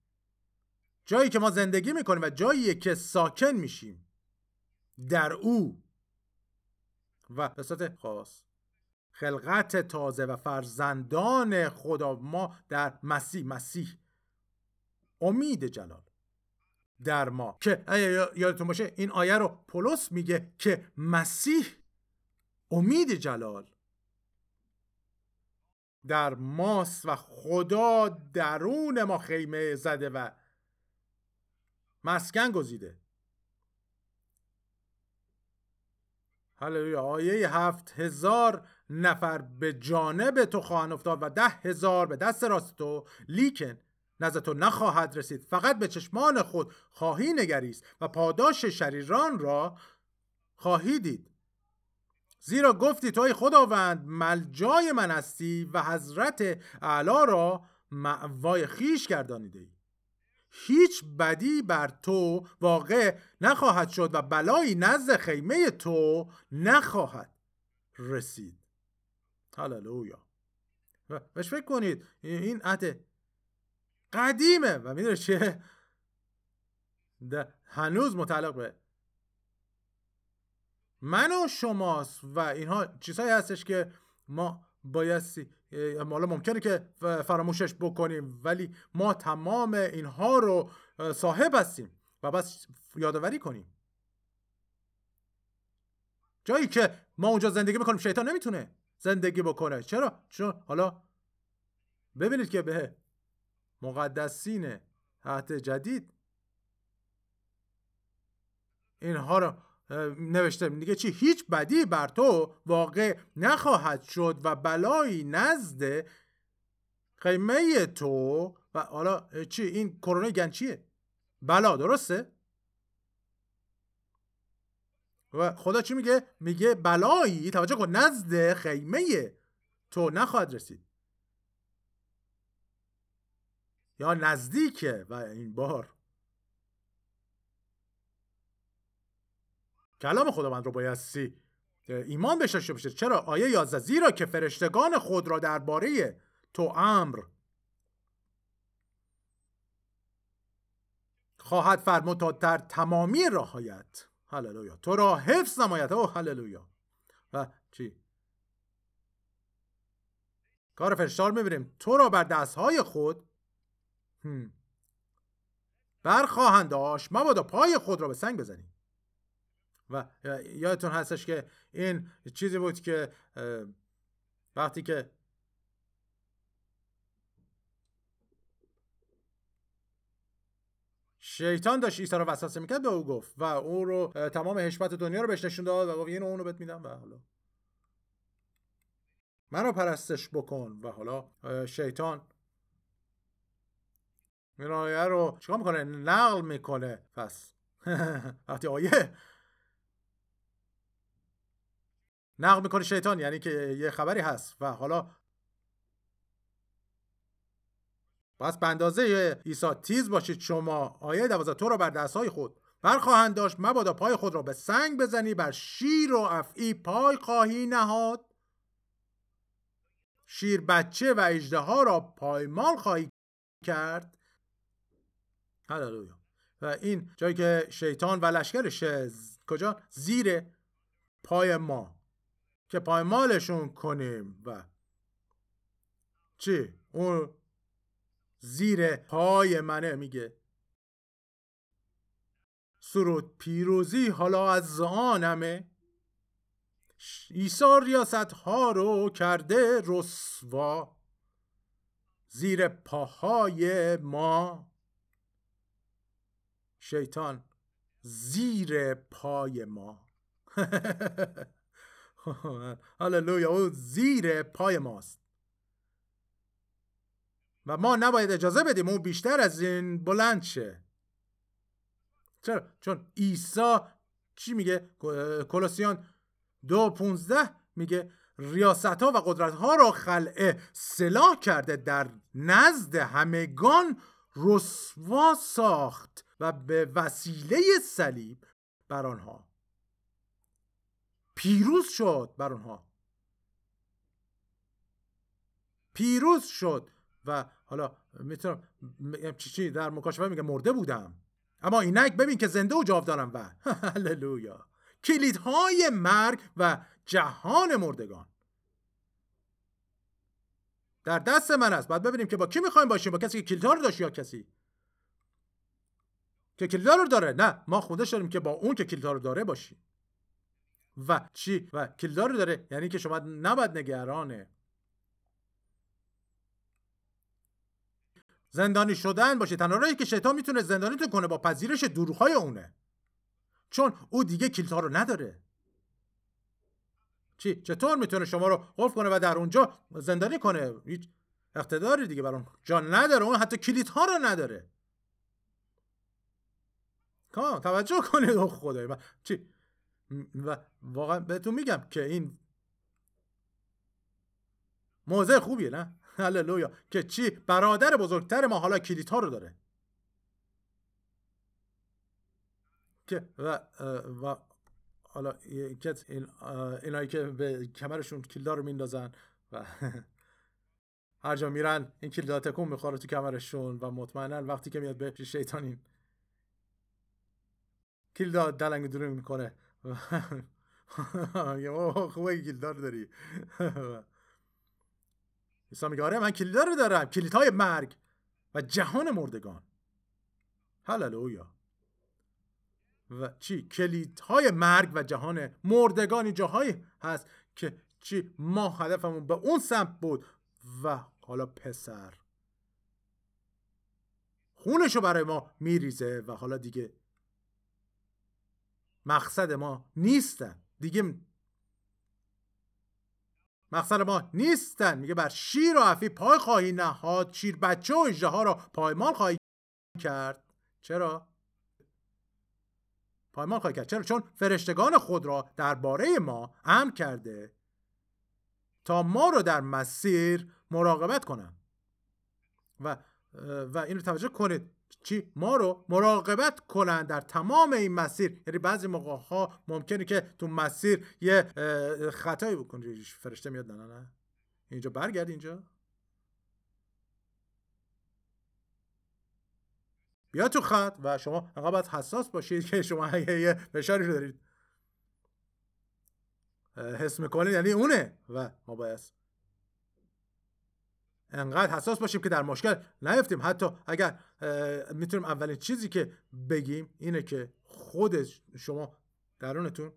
جایی که ما زندگی می‌کنیم و جایی که ساکن میشیم. در او. و صورت خاص. خلقت تازه و فرزندان خدا. ما در مسیح مسیح. امید جلال در ما که یادتون باشه این آیه رو پولس میگه که مسیح امید جلال در ماست و خدا درون ما خیمه زده و مسکن گزیده. هللویا. آیه هفت هزار نفر به جانب تو خواهند افتاد و ده هزار به دست راست تو. لیکن نزد تو نخواهد رسید. فقط به چشمان خود خواهی نگریست و پاداش شریران را خواهی دید. زیرا گفتی توی خداوند ملجای من هستی و حضرت اعلا را معوای خیش گردانیده ای. هیچ بدی بر تو واقع نخواهد شد و بلایی نزد خیمه تو نخواهد رسید. هللویا. بهش فکر کنید این عهد قدیمه و می‌دونه چیه؟ هنوز متعلق به من و شماست و اینها چیزهایی هستش که ما بایستی حالا ممکنه که فراموشش بکنیم ولی ما تمام اینها رو صاحب هستیم و بس یادآوری کنیم. جایی که ما اونجا زندگی می‌کنیم شیطان نمی‌تونه زندگی بکنه. چرا؟ چون حالا ببینید که به مقدسین عهد جدید. اینها رو نوشته دیگه چی؟ هیچ بدی بر تو واقع نخواهد شد و بلایی نزد خیمه تو و حالا چی؟ این کرونا گن چیه؟ بلا درسته؟ و خدا چی میگه؟ میگه بلایی توجه کن نزد خیمه تو نخواهد رسید. یا نزدیکه و این بار. کلام خداوند رو بایستی ایمان داشته باشید چرا؟ آیه 11 زیرا که فرشتگان خود را درباره تو امر خواهد فرمود تا در تمامی راهایت. هللویا. تو را حفظ نماید. او هللویا. و چی؟ کار فرشتار می‌بینیم تو را بر دستهای خود برخواهند داشت مبادا پای خود را به سنگ بزنیم. و یادتون هستش که این چیزی بود که وقتی که شیطان داشت عیسی رو وسوسه می‌کرد به او گفت و او رو تمام حشمت دنیا رو بهش نشون داد و گفت اینو اونو بهت میدم. و حالا. منو پرستش بکن. و حالا شیطان این آیه رو چیکار می‌کنه؟ نقل می‌کنه. پس وقتی آیه؟ نقل می‌کنه شیطان یعنی که یه خبری هست. و حالا پس به اندازه عیسی تیز باشید شما. آیه دوازده تو را بر دستهای خود برخواهند داشت. مبادا پای خود را به سنگ بزنی بر شیر و افعی پای خواهی نهاد. شیر بچه و اجده ها را پایمال خواهی کرد. هللویا و این جایی که شیطان و لشکرش کجا؟ زیر پای ما. که پایمالشون کنیم. و چی؟ اون زیر پای منه میگه. سرود پیروزی حالا از آنمه عیسی ریاست ها رو کرده رسوا. زیر پاهای ما. شیطان زیر پای ما هللویا او زیر پای ماست و ما نباید اجازه بدیم او بیشتر از این بلند شه چرا؟ چون عیسی چی میگه؟ کلوسیان دو پونزده میگه ریاست ها و قدرت ها را خلعه سلاح کرده در نزد همگان رسوا ساخت و به وسیله صلیب بر آنها. پیروز شد بر آنها. پیروز شد و حالا می‌تونم چی در مکاشفه میگه مرده بودم. اما اینک ببین که زنده و جاودانم و. هللویا. کلیدهای مرگ و جهان مردگان. در دست من است. بعد ببینیم که با کی می‌خوایم باشیم؟ با کسی که کلیدها رو داشت یا کسی؟ که کلیدها رو داره. نه ما خودش داریم که با اون که کلیدها رو داره باشیم. و چی؟ و کلیدها رو داره یعنی که شما نباید نگرانه زندانی شدن باشه تنها که شیطان می‌تونه زندانیتون کنه با پذیرش دروغهای اونه. چون او دیگه کلیدها رو نداره. چی؟ چطور می‌تونه شما رو قفل کنه و در اونجا زندانی کنه؟ هیچ اقتداری دیگه بر اون جا نداره. اون حتی کلیدها رو نداره. کام توجه کنید خدای من چی؟ و واقعا بهتون میگم که این موضع خوبیه نه؟ هللویا. که چی؟ برادر بزرگتر ما حالا کلیدها رو داره. که و و حالا این اینایی که به کمرشون کلیدار رو میندازن و هر جا میرن این کلیدا تکون می‌خوره تو کمرشون و مطمئنا وقتی که میاد به شیطان کلیدا دلنگ دورو می‌کنه. خوبه کلیدار داری. عیسی میگه آره من کلیدار رو دارم. کلیدهای مرگ و جهان مردگان. هللویا. و چی؟ کلیدهای مرگ و جهان مردگانی جاهایی هست که چی؟ ما هدفمون به اون سمت بود. و حالا پسر. خونشو برای ما میریزه و حالا دیگه مقصد ما نیستن. دیگه مقصد ما نیستن. میگه بر شیر و عفی پای خواهی نهاد. شیر بچه و اجده را پایمال خواهی کرد. چرا؟ پایمان خواهی کرد. چرا؟ چون فرشتگان خود را درباره ما امر کرده تا ما رو در مسیر مراقبت کنن. و و اینو توجه کنید. چی؟ ما رو مراقبت کنن در تمام این مسیر. یعنی بعضی موقع ها ممکنه که تو مسیر یه خطایی بکنی فرشته میاد. نه نه اینجا برگرد اینجا. بیا تو خط و شما انقدر باید حساس باشید که شما یه فشاری رو دارید. حس می‌کنید. یعنی اونه و ما باید انقدر حساس باشیم که در مشکل نیفتیم. حتی اگر می‌تونیم اولین چیزی که بگیم اینه که خود شما درونتون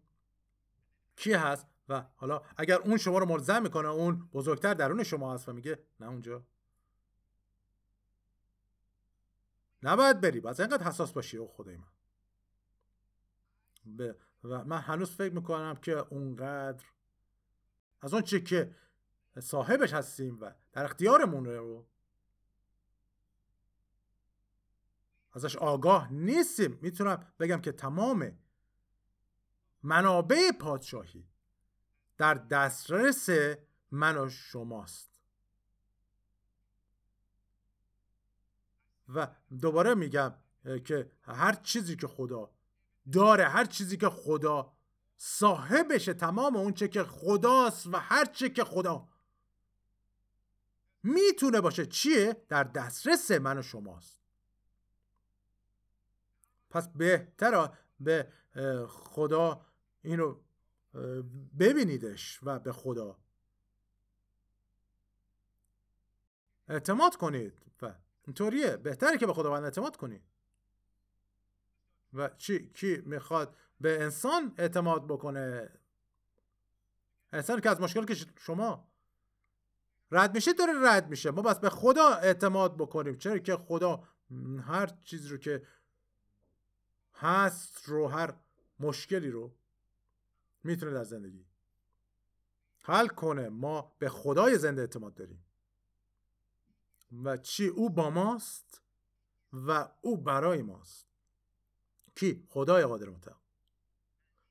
کی هست و حالا اگر اون شما رو ملزم می‌کنه اون بزرگتر درون شما هست و میگه نه اونجا. نباید بری باید اینقدر حساس باشی او خدای من. و من هنوز فکر می‌کنم که اونقدر از اون چی که صاحبش هستیم و در اختیارمون رو ازش آگاه نیستیم. می‌تونم بگم که تمام منابع پادشاهی در دسترس من و شماست. و دوباره میگم که هر چیزی که خدا داره هر چیزی که خدا صاحبشه تمام اون چه که خداست و هر چه که خدا می‌تونه باشه چیه؟ در دسترس من و شماست. پس بهتر به خدا اینو ببینیدش و به خدا. اعتماد کنید و اینطوریه. بهتره که به خداوند اعتماد کنید. و چی کی می‌خواد به انسان اعتماد بکنه؟ انسان که از مشکل که شما. رد میشه داره رد میشه. ما بس به خدا اعتماد بکنیم. چرا که خدا هر چیز رو که هست رو هر مشکلی رو می‌تونه در زندگی حل کنه. ما به خدای زنده اعتماد داریم. و چی؟ او با ماست و او برای ماست. کی؟ خدای قادر مطلق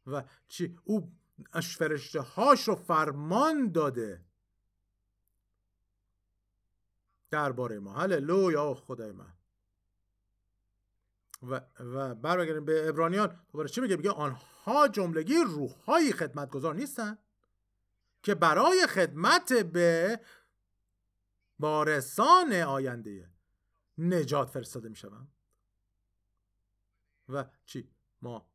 و چی؟ او فرشته هاش رو فرمان داده. درباره ما. هللویا خدای من. و و برگردیم به ابرانیان دوباره چی میگه؟ میگه آنها جملگی روحهایی خدمتگذار نیستن که برای خدمت به وارثان آینده نجات فرستاده می‌شوند. و چی؟ ما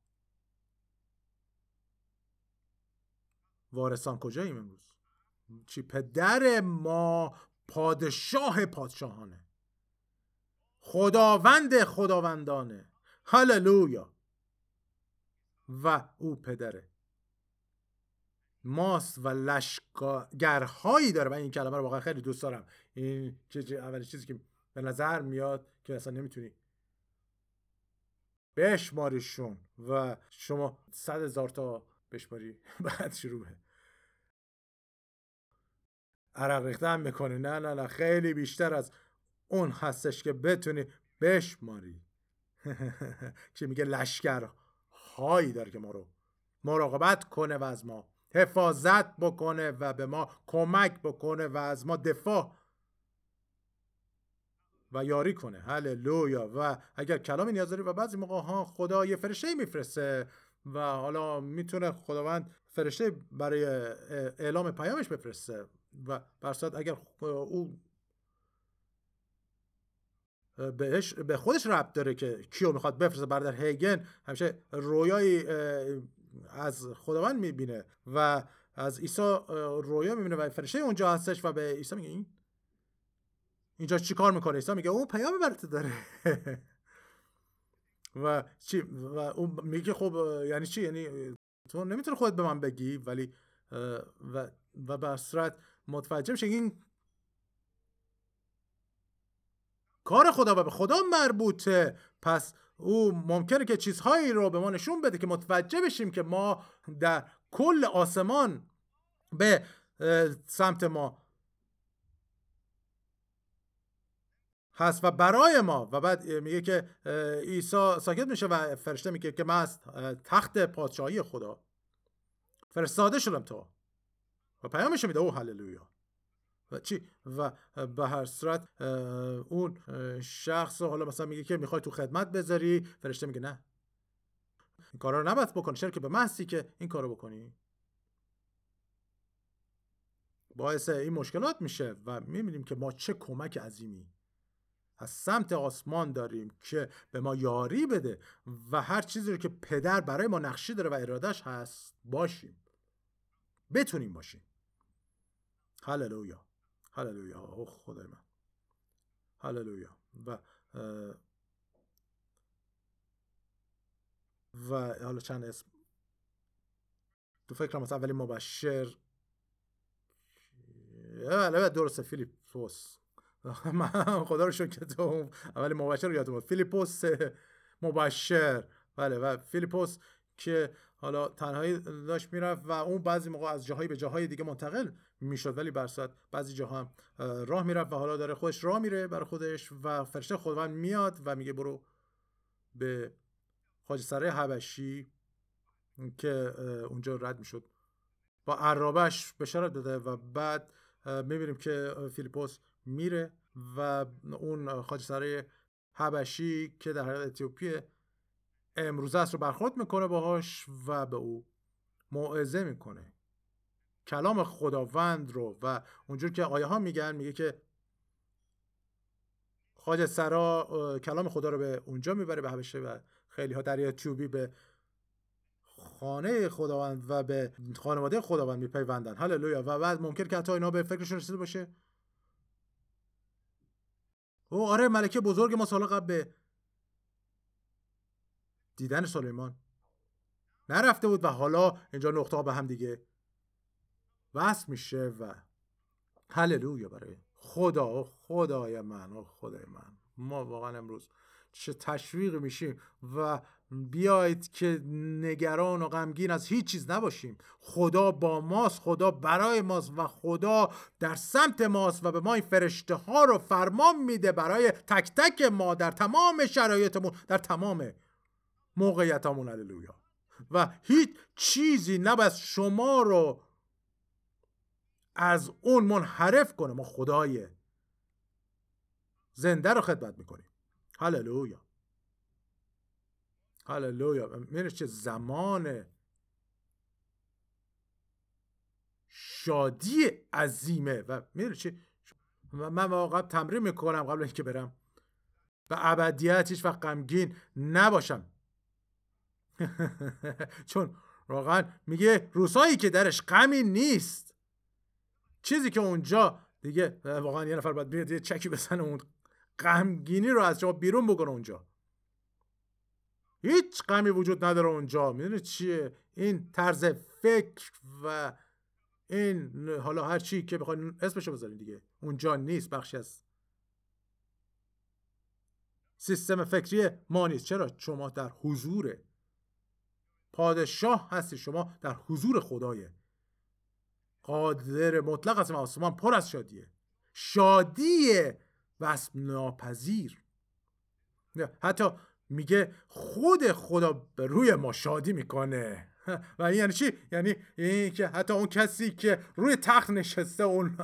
وارثان کجاییم امروز؟ چی؟ پدر ما پادشاه پادشاهانه. خداوند خداوندانه. هللویا. و او پدره. ماست و لشکرهایی داره. من این کلمه رو واقعا خیلی دوست دارم. این اولین چیزی که به نظر میاد که اصلا نمی‌تونی بشماریشون. و شما صد هزار تا بشماری بعد شروعه عرق ریختن می‌کنی. نه نه نه خیلی بیشتر از اون هستش که بتونی بشماری. که میگه؟ لشکر هایی داره که ما رو مراقبت کنه و از ما حفاظت بکنه و به ما کمک بکنه و از ما دفاع و یاری کنه. هللویا. و اگر کلامی نیاز داری و بعضی موقع ها خدا یه فرشته میفرسته و حالا می‌تونه خداوند فرشته برای اعلام پیامش بفرسته. و برصد اگر او بهش به خودش ربط داره که کیو می‌خواد بفرسته برادر هیگن همیشه رویایی از خداوند می‌بینه و از عیسی رویا می‌بینه و فرشته اونجا هستش و به عیسی میگه این اینجا چی کار می‌کنه؟ عیسی میگه اون پیام برات داره. و چی و اون میگه خب یعنی چی؟ یعنی تو نمی‌تونی خودت به من بگی ولی و و به متوجه میشه این کار خدا و به خدا مربوطه. پس او ممکنه که چیزهایی رو به ما نشون بده که متوجه بشیم که ما در کل آسمان به سمت ما هست و برای ما. و بعد میگه که عیسی ساکت میشه و فرشته میگه که من از تخت پادشاهی خدا فرستاده شدم تو. و پیامش میده. او هللویا. و چی؟ و به هر صورت اون شخص حالا مثلا میگه که می‌خوای تو خدمت بذاری. فرشته میگه نه. این کارا رو نباید بکنی. چرا که به محضی که این کارو بکنی. باعث این مشکلات میشه و می‌بینیم که ما چه کمک عظیمی از سمت آسمان داریم که به ما یاری بده و هر چیزی رو که پدر برای ما نقشی داره و ارادش هست باشیم. بتونیم باشیم. هللویا هللویا اوه خدای من هللویا و و حالا چند اسم؟ تو فکرم مثلا اولی مبشر. بله درسته. فیلیپوس. خدا رو شکر که تو اولی مبشر رو یادم فیلیپوس مبشر. بله و فیلیپوس که حالا تنهایی داشت می‌رفت و اون بعضی موقع از جاهایی به جاهای دیگه منتقل می‌شد ولی برصد بعضی جاها هم راه می‌رفت و حالا داره خودش راه میره برای خودش و فرشته خداوند میاد و میگه برو به خاج سره حبشی که اونجا رد می‌شد. با عرابش بشارت داده و بعد می‌بینیم که فیلیپوس میره و اون خاج سره حبشی که در حقیقت اتیوپی امروزه است رو برخورد می‌کنه باهاش و به او موعظه می‌کنه. کلام خداوند رو و اونجور که آیه ها میگن میگه که خاج سرا کلام خدا رو به اونجا می‌بره به حبشه و خیلی ها در اتیوپی به خانه خداوند و به خانواده خداوند میپیوندن. هللویا. و بعد ممکن که حتی اینا به فکرشون رسیده باشه. او آره ملکه بزرگ ما سال قبل به دیدن سلیمان. نرفته بود و حالا اینجا نقطه به هم دیگه وصل میشه و هللویا برای خدا خدای من و خدای من. ما واقعا امروز چه تشویق میشیم و بیایید که نگران و غمگین از هیچ چیز نباشیم. خدا با ماست خدا برای ماست و خدا در سمت ماست و به ما این فرشته ها رو فرمان میده برای تک تک ما در تمام شرایطمون در تمام موقعیتمون هللویا. و هیچ چیزی نباید شما رو از اون منحرف کنه. ما خدای زنده رو خدمت می‌کنیم. هللویا. هللویا. میره چه زمان شادی عظیمه. و میره چه من واقعا تمرین می‌کنم قبل اینکه برم. و ابدیت هیچ وقت غمگین نباشم. چون واقعا میگه روزهایی که درش غمی نیست. چیزی که اونجا دیگه واقعا یه نفر باید بیاد یه چکی بزنه اون غمگینی رو از شما بیرون بکنه اونجا. هیچ غمی وجود نداره اونجا. می‌دونی چیه؟ این طرز فکر و این حالا هر چی که بخواین اسمشو بذارین دیگه. اونجا نیست بخشی از سیستم فکری ما نیست. چرا؟ شما در حضور پادشاه هستی شما در حضور خدایه قادر مطلق از آسمان پر از شادیه. شادی وصف ناپذیر. حتی میگه خود خدا به روی ما شادی می‌کنه. و این یعنی چی؟ یعنی این که حتی اون کسی که روی تخت نشسته اون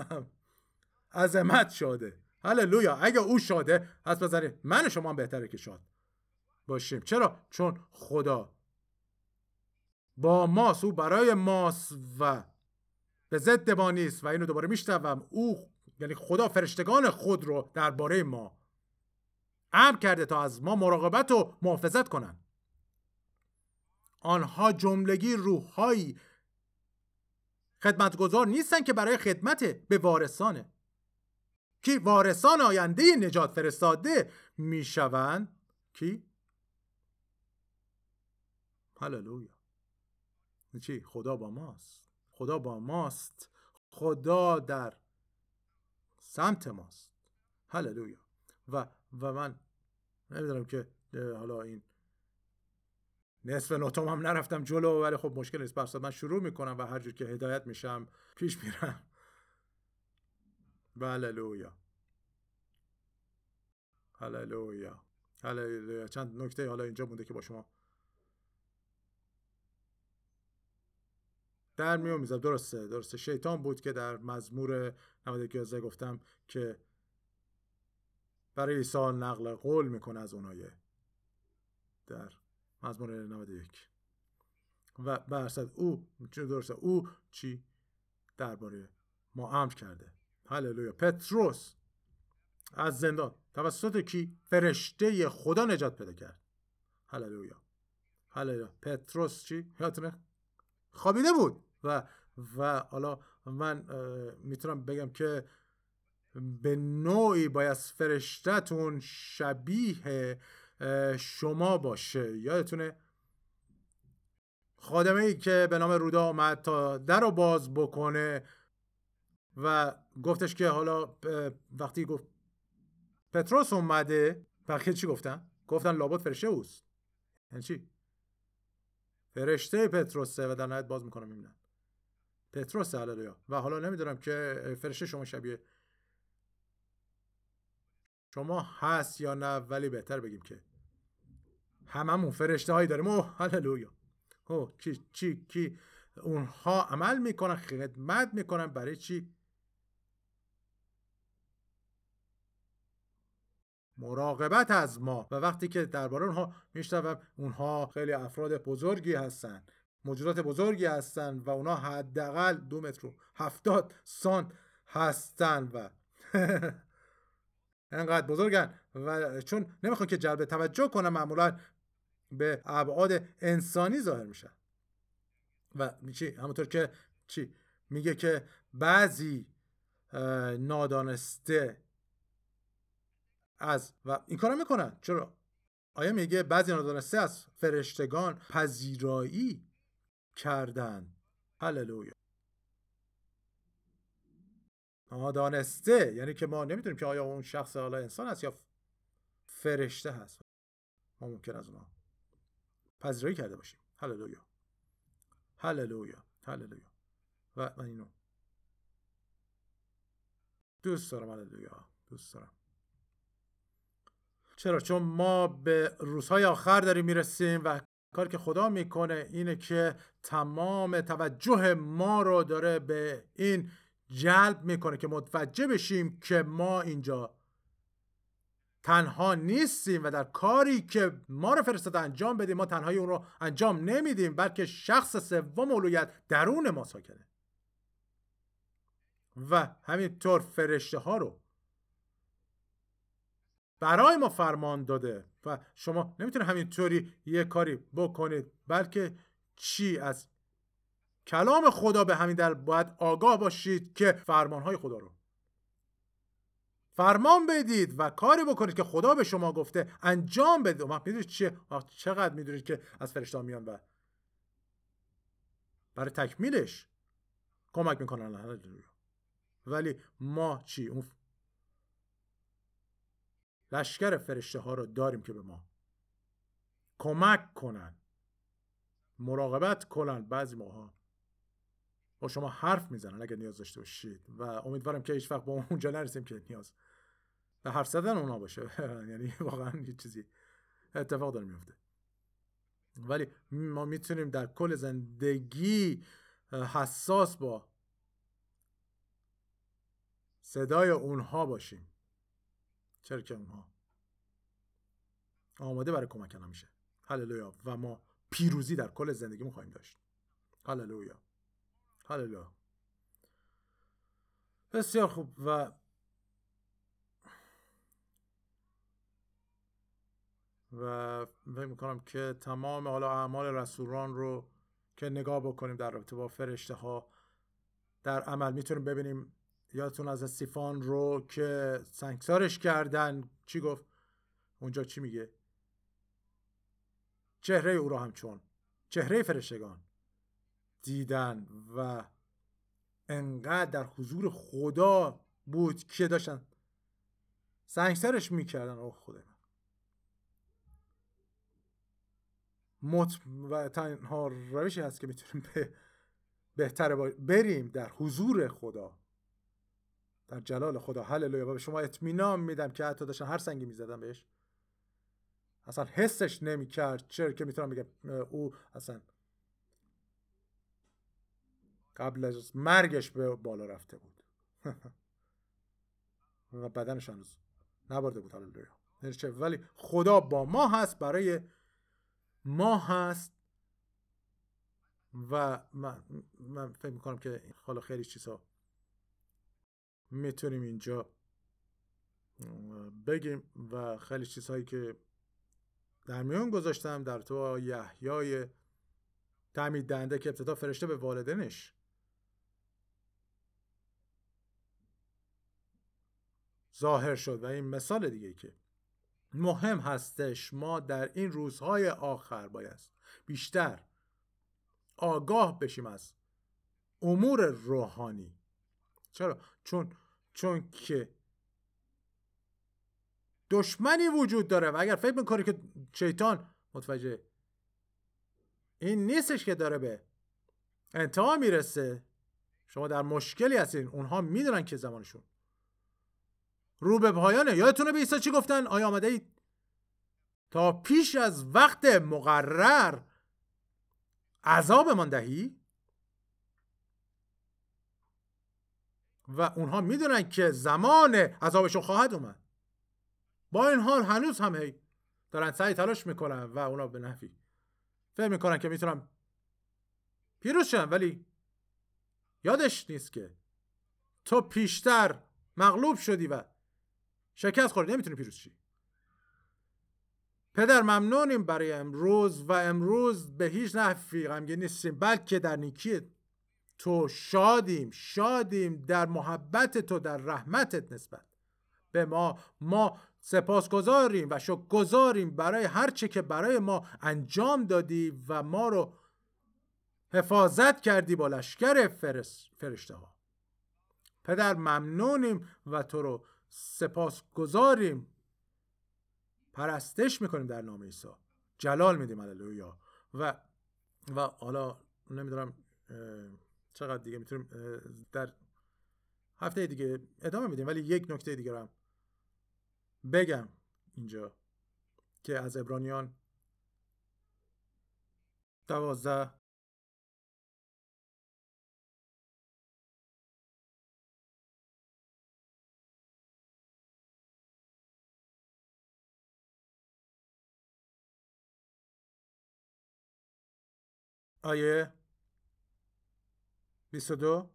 عظمت شاده. هللویا اگه او شاده پس بزنید من شما هم بهتره که شاد باشیم. چرا؟ چون خدا با ماست او برای ماست و به ضد ما نیست و اینو دوباره میشنوم. او یعنی خدا فرشتگان خود رو درباره ما امر کرده تا از ما مراقبت و محافظت کنند آنها جملگی روحهایی خدمتگذار نیستن که برای خدمت به وارثانه. که وارثان آینده نجات فرستاده می‌شوند. کی؟ هللویا. چی؟ خدا با ماست. خدا با ماست. خدا در سمت ماست. هللویا. و و من نمی‌دونم که حالا این نصف نوتام هم نرفتم جلو ولی خب مشکل نیست. برصد من شروع می‌کنم و هر جور که هدایت میشم پیش میرم. هللویا. هللویا. هللویا. چند نکته حالا اینجا مونده که با شما در میون می‌زد درسته درسته. شیطان بود که در مزمور 91 گفتم که برای عیسی نقل قول می‌کنه از اونایه در مزمور 91 و برصد او درسته او چی درباره ما امر کرده. هللویا. پتروس از زندان. توسط کی؟ فرشته خدا نجات پیدا کرد. هللویا. هللویا. پتروس چی؟ یادتونه؟ خوابیده بود. و و حالا من می‌تونم بگم که به نوعی باید فرشتتون شبیه شما باشه یادتونه خادمه ای که به نام رودا آمد تا در رو باز بکنه و گفتش که حالا وقتی گفت پتروس اومده بقیه چی گفتن؟ گفتن لابد فرشته اوست یعنی چی؟ فرشته پتروسه و در نهایت باز می‌کنم می‌بینن پتروس هللویا و حالا نمی‌دونم که فرشته شما شبیه شما هست یا نه ولی بهتر بگیم که هممون فرشته هایی داریم. اوه هللویا. اوه چی چی کی؟ اونها عمل می‌کنن خدمت می‌کنن. برای چی؟ مراقبت از ما. و وقتی که درباره اونها میشنوم اونها خیلی افراد بزرگی هستن. موجودات بزرگی هستن و اونها حداقل دو متر و هفتاد سان هستن و انقدر بزرگن و چون نمی‌خوان که جلب توجه کنم معمولا به ابعاد انسانی ظاهر میشن. و چی؟ همونطور که چی؟ میگه که بعضی نادانسته از و این کارا می‌کنن. چرا؟ آیا میگه بعضی نادانسته از فرشتگان پذیرایی کردن. هللویا. نادانسته یعنی که ما نمی‌دونیم که آیا اون شخص حالا انسان است یا فرشته هست. ما ممکن از اونها پذیرایی کرده باشیم. هللویا. هللویا. هللویا. و من اینو دوست دارم. هللویا. دوست دارم. چرا؟ چون ما به روزهای آخر داریم می‌رسیم و کاری که خدا می‌کنه اینه که تمام توجه ما رو داره به این جلب می‌کنه که متوجه بشیم که ما اینجا تنها نیستیم و در کاری که ما رو فرستاده انجام بدیم ما تنهایی اون رو انجام نمیدیم بلکه شخص سوم اولویت درون ما ساکنه. و همینطور فرشته ها رو برای ما فرمان داده و شما نمی‌تونه همینطوری یه کاری بکنید بلکه چی؟ از کلام خدا به همین در باید آگاه باشید که فرمانهای خدا رو. فرمان بدید و کاری بکنید که خدا به شما گفته انجام بدید. وقت می‌دونید چیه؟ وقت چقدر می‌دونید که از فرشتان میان و برای تکمیلش کمک می‌کنن. ولی ما چی؟ اون لشکر فرشته ها رو داریم که به ما کمک کنن. مراقبت کنن بعضی موها با شما حرف می‌زنن اگر نیاز داشته باشید. و امیدوارم که هیچ وقت با اونجا نرسیم که نیاز به حرف زدن اونا باشه. یعنی واقعا یه چیزی اتفاق داره میفته. ولی ما می‌تونیم در کل زندگی حساس با صدای اونها باشیم. چرا که اونها آماده برای کمک میشه. هللویا. و ما پیروزی در کل زندگیمون خواهیم داشت. هللویا. هللویا. بسیار خوب. و و فکر می‌کنم که تمام حالا اعمال رسولان رو که نگاه بکنیم در رابطه با فرشته ها در عمل می‌تونیم ببینیم یادتون از استیفان رو که سنگسارش کردن چی گفت؟ اونجا چی میگه؟ چهره او را همچون چهره فرشتگان دیدن و انقدر در حضور خدا بود که داشتن سنگسارش می‌کردن. اوه خدا مت و تنها روشی هست که می‌تونیم به بهتره بریم در حضور خدا. در جلال خدا هللویا و به شما اطمینان میدم که حتی داشتن هر سنگی می‌زدن بهش. اصلا حسش نمی‌کرد. چرا که می‌تونم بگم او اصلا قبل از مرگش به بالا رفته بود. و بدنش هنوز نبرده بود هللویا. یعنی ولی خدا با ما هست برای ما هست. و من, من فکر می‌کنم که حالا خیلی چیزها می‌تونیم اینجا بگیم و خیلی چیزهایی که در میان گذاشتم در تو یحیای تعمید دهنده که ابتدا فرشته به والدینش. ظاهر شد و این مثال دیگه که مهم هستش ما در این روزهای آخر باید بیشتر آگاه بشیم از امور روحانی. چرا؟ چون چون که دشمنی وجود داره و اگر فکر می‌کنی که شیطان متوجه این نیستش که داره به انتها می‌رسه شما در مشکلی هستین. اونها می‌دونن که زمانشون. رو به پایانه. یادتونه به عیسی چی گفتن؟ آیا آمده اید؟ تا پیش از وقت مقرر عذابمان دهی؟ و اونها می‌دونن که زمان عذابشون خواهد اومد. با این حال هنوز هم هی دارن سعی تلاش می‌کنن و اونا به نفی فهم می‌کنن که می‌تونن پیروز شدن ولی یادش نیست که تو پیشتر مغلوب شدی و شکست خوردی. نمی‌تونی پیروز شی. پدر ممنونیم برای امروز و امروز به هیچ نحوی غمگین نیستیم بلکه در نیکی تو شادیم شادیم در محبت تو در رحمتت نسبت. به ما ما سپاسگزاریم و گذاریم برای هر چه که برای ما انجام دادی و ما رو حفاظت کردی با لشکر فرشته ها پدر ممنونیم و تو رو سپاس گذاریم پرستش می‌کنیم در نام عیسی. جلال میدیم هللویا. و و حالا نمی‌دونم چقدر دیگه می‌تونیم در هفته دیگه ادامه میدیم ولی یک نکته دیگه هم بگم اینجا که از ابرانیان دوازده آیه 22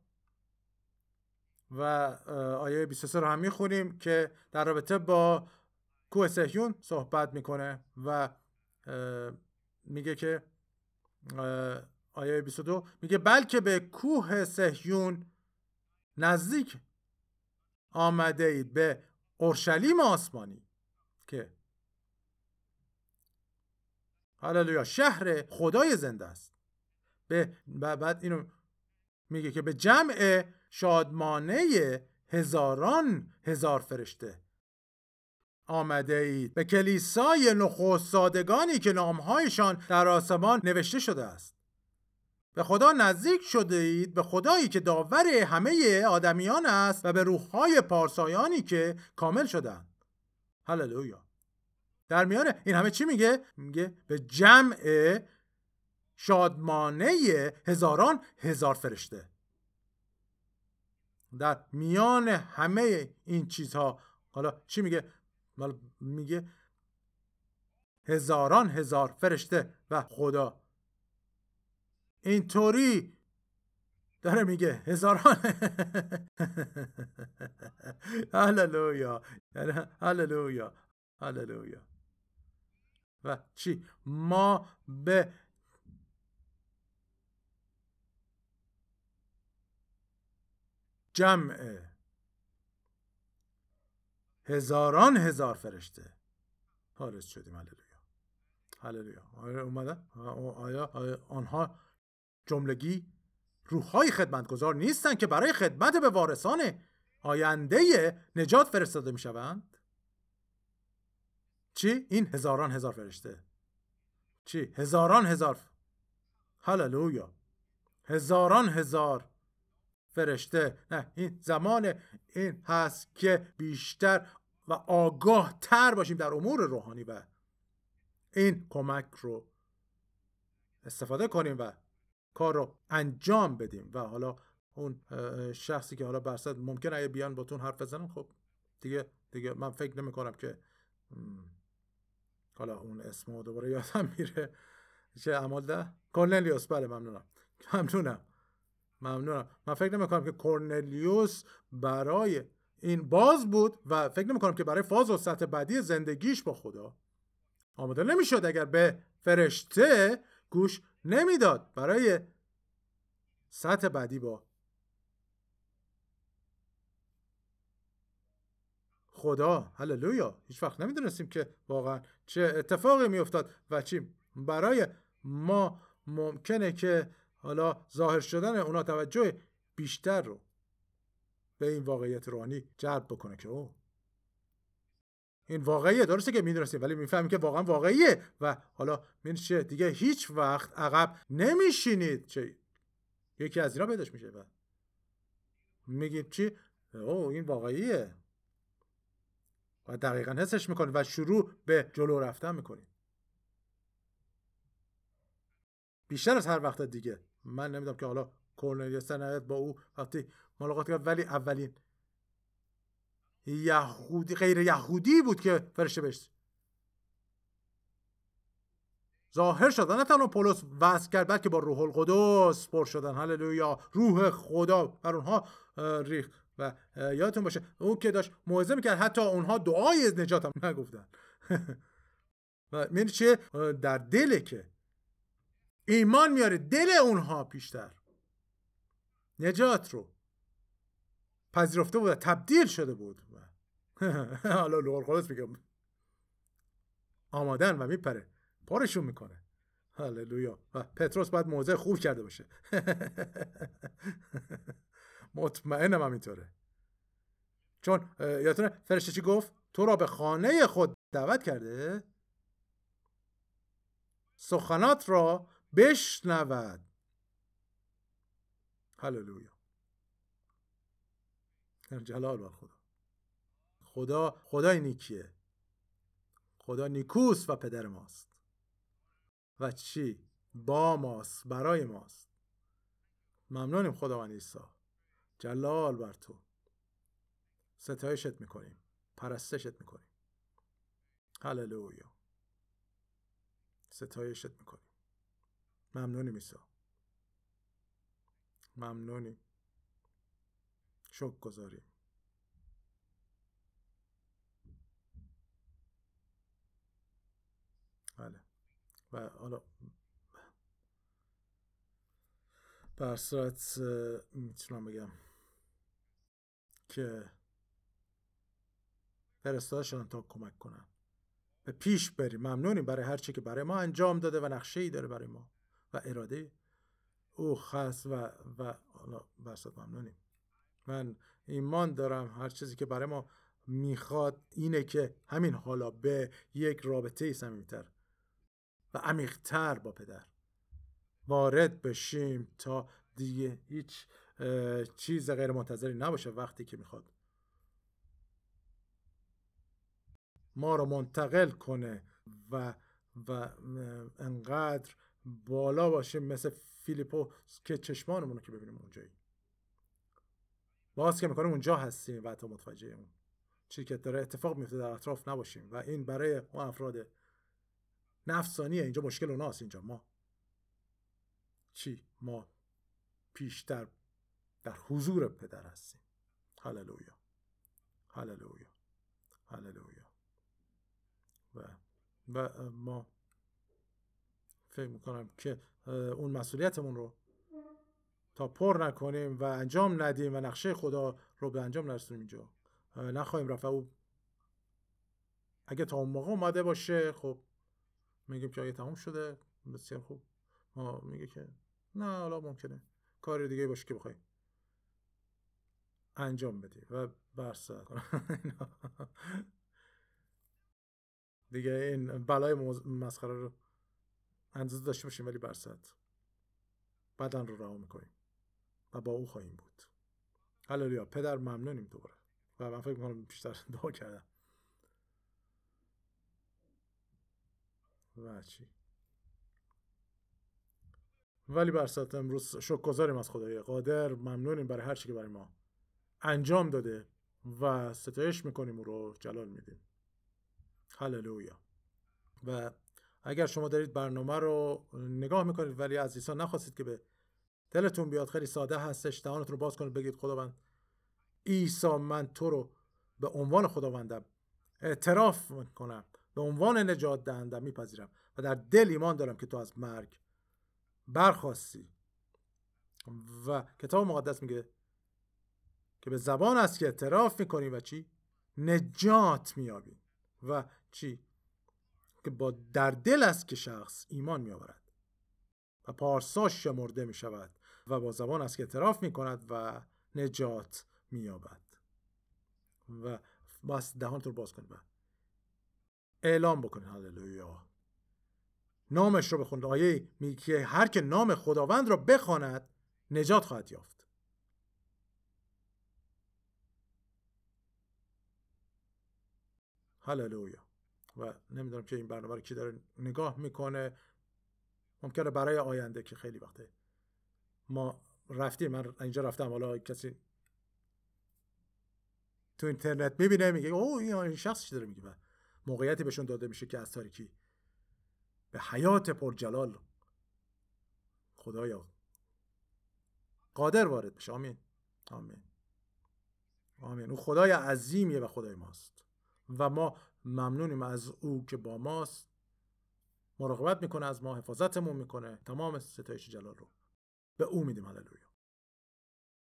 و آیه 23 رو هم می‌خونیم که در رابطه با کوه سهیون صحبت می‌کنه و میگه که آیه 22 میگه بلکه به کوه سهیون نزدیک آمده اید به اورشلیم آسمانی که هللویا شهر خدای زنده است. به بعد اینو میگه که به جمع شادمانه هزاران هزار فرشته. آمده اید به کلیسای نخست سادگانی که نامهایشان در آسمان نوشته شده است. به خدا نزدیک شده اید به خدایی که داور همه آدمیان است و به روحهای پارسایانی که کامل شدند. هللویا. در این همه چی میگه؟ میگه به جمع شادمانه هزاران هزار فرشته. در میان همه این چیزها حالا چی میگه؟ میگه هزاران هزار فرشته و خدا. اینطوری داره میگه هزاران. هللویا. هللویا. هللویا. و چی؟ ما به جمع هزاران هزار فرشته. حارس شدیم. هللویا. هللویا. آیا اومدن؟ آیا, آنها جملگی روحهای خدمتگذار نیستند که برای خدمت به وارثان آینده نجات فرستاده می شوند؟ چی؟ این هزاران هزار فرشته. چی؟ هزاران هزار هللویا. هزاران هزار فرشته. نه این زمان این هست که بیشتر و آگاه تر باشیم در امور روحانی و این کمک رو استفاده کنیم و کار رو انجام بدیم. و حالا اون شخصی که حالا برصد ممکنه اگه بیان باتون حرف بزنم خب دیگه دیگه من فکر نمی کنم که حالا اون اسمو دوباره یادم میره. چه عمال ده؟ کورنلیوس بله ممنونم. ممنونم. ممنونم. من فکر نمی کنم که کورنلیوس برای این باز بود و فکر نمی کنم که برای فاز و سطح بعدی زندگیش با خدا. آماده نمی‌شد اگر به فرشته گوش نمی‌داد برای سطح بعدی با خدا. هللویا. هیچ وقت نمی‌دونستیم که واقعا چه اتفاقی میافتاد و چی. برای ما ممکنه که حالا ظاهر شدن اونا توجه بیشتر رو به این واقعیت روحانی جلب بکنه که او این واقعیه درسته که می‌دونستیم ولی می‌فهمیم که واقعا واقعیه و حالا من چه دیگه هیچ وقت عقب نمیشینید. چه؟ یکی از اینا پیداش میشه. و میگید چی؟ او این واقعیه. و دقیقا حسش می‌کنید و شروع به جلو رفتن می‌کنید بیشتر از هر وقت دیگه. من نمی‌دونم که حالا کورنلیوس در با او وقتی ملاقات کرد ولی اولین یهودی غیر یهودی بود که فرشته بهش ظاهر شدن نه تنها پولس وصل کرد بلکه با روح القدس پر شدن. هللویا روح خدا بر اونها ریخ و یادتون باشه اون که داشت موعظه می‌کرد حتی اونها دعای نجات هم نگفتن. و می‌دونی چه در دله که ایمان میاره دل اونها پیشتر نجات رو پذیرفته بود تبدیل شده بود. حالا لور خلاص میگم. آمادن و میپره. پارشون می‌کنه. هللویا. و پتروس باید موضع خوب کرده باشه. مطمئنم همینطوره چون یادتونه فرشته چی گفت؟ تو را به خانه خود دعوت کرده؟ سخنات را بشنود. هللویا. جلال بر خدا. خدا خدای نیکیه. خدا نیکوس و پدر ماست. و چی؟ با ماست برای ماست. ممنونیم خداوند عیسی. جلال بر تو. ستایشت می‌کنیم. پرستشت می‌کنیم. هللویا. ستایشت می‌کنیم. ممنونیم عیسی ممنونیم شک گذاریم بله. و حالا به صورت می‌تونم بگم که فرستادشان تا کمک کنن. به پیش بریم. ممنونیم برای هر چی که برای ما انجام داده و نقشه ای داره برای ما. و اراده او خاص و و برصد ممنونیم من ایمان دارم هر چیزی که برای ما می‌خواد اینه که همین حالا به یک رابطه صمیمیتر و عمیقتر با پدر وارد بشیم تا دیگه هیچ چیز غیر منتظری نباشه وقتی که می‌خواد. ما رو منتقل کنه و و انقدر بالا باشیم مثل فیلیپو که چشمانمون رو که ببینیم اونجایی. باز که می‌کنیم اونجا هستیم و تا متوجه اون چی که داره اتفاق میفته در اطراف نباشیم. و این برای اون افراد نفسانیه. اینجا مشکل اوناست. اینجا ما چی؟ ما پیشتر در حضور پدر هستیم. هللویا. هللویا. هللویا. و و ما فکر می‌کنم که اون مسئولیتمون رو تا پر نکنیم و انجام ندیم و نقشه خدا رو به انجام نرسونیم اینجا. نخواهیم رفت. او اگه تا اون موقع اومده باشه خب میگیم که آیه تموم شده. بسیار خوب. ما میگه که نه حالا ممکنه. کار دیگه باشه که بخوای انجام بدی و برس دیگه این بلای مسخره رو اندازه داشته باشیم ولی برصد بدن رو رها می‌کنیم و با او خواهیم بود. هللویا پدر ممنونیم دوباره و من فکر می‌کنم بیشتر دعا کردم. و ولی برصد امروز شکر گذاریم از خدای قادر. ممنونیم برای هر چی که برای ما انجام داده و ستایش می‌کنیم او رو جلال میدیم. هللویا. و اگر شما دارید برنامه رو نگاه می‌کنید ولی از عیسی نخواستید که به دلتون بیاد خیلی ساده هستش. دهانتون رو باز کنید بگید خداوند عیسی من تو رو به عنوان خداوندم اعتراف کنم به عنوان نجات دهنده میپذیرم و در دل ایمان دارم که تو از مرگ برخواستی. و کتاب مقدس میگه که به زبان است که اعتراف می‌کنی و چی؟ نجات میابی و چی؟ که با در دل است که شخص ایمان میآورد و پارساش شمرده می شود و با زبان است که اعتراف می کند و نجات می یابد و بس دهان تو باز کنید اعلام بکنید هللویا. نامش رو بخونید آیه میگه که هر که نام خداوند را بخواند نجات خواهد یافت. هللویا. و نمی‌دونم که این برنامه رو کی داره نگاه می‌کنه. ممکنه برای آینده که خیلی وقته ما رفتیم من اینجا رفتم حالا کسی تو اینترنت می‌بینه میگه او این شخص چی داره میگه؟ موقعیتی بهشون داده میشه که از تاریکی. به حیات پرجلال. خدایا. قادر وارد بشه. آمین. آمین. آمین. او خدای عظیمیه و خدای ماست. و ما ممنونیم از او که با ماست. مراقبت می‌کنه از ما حفاظتمون می‌کنه. تمام ستایش جلال رو. به او میدیم هللویا.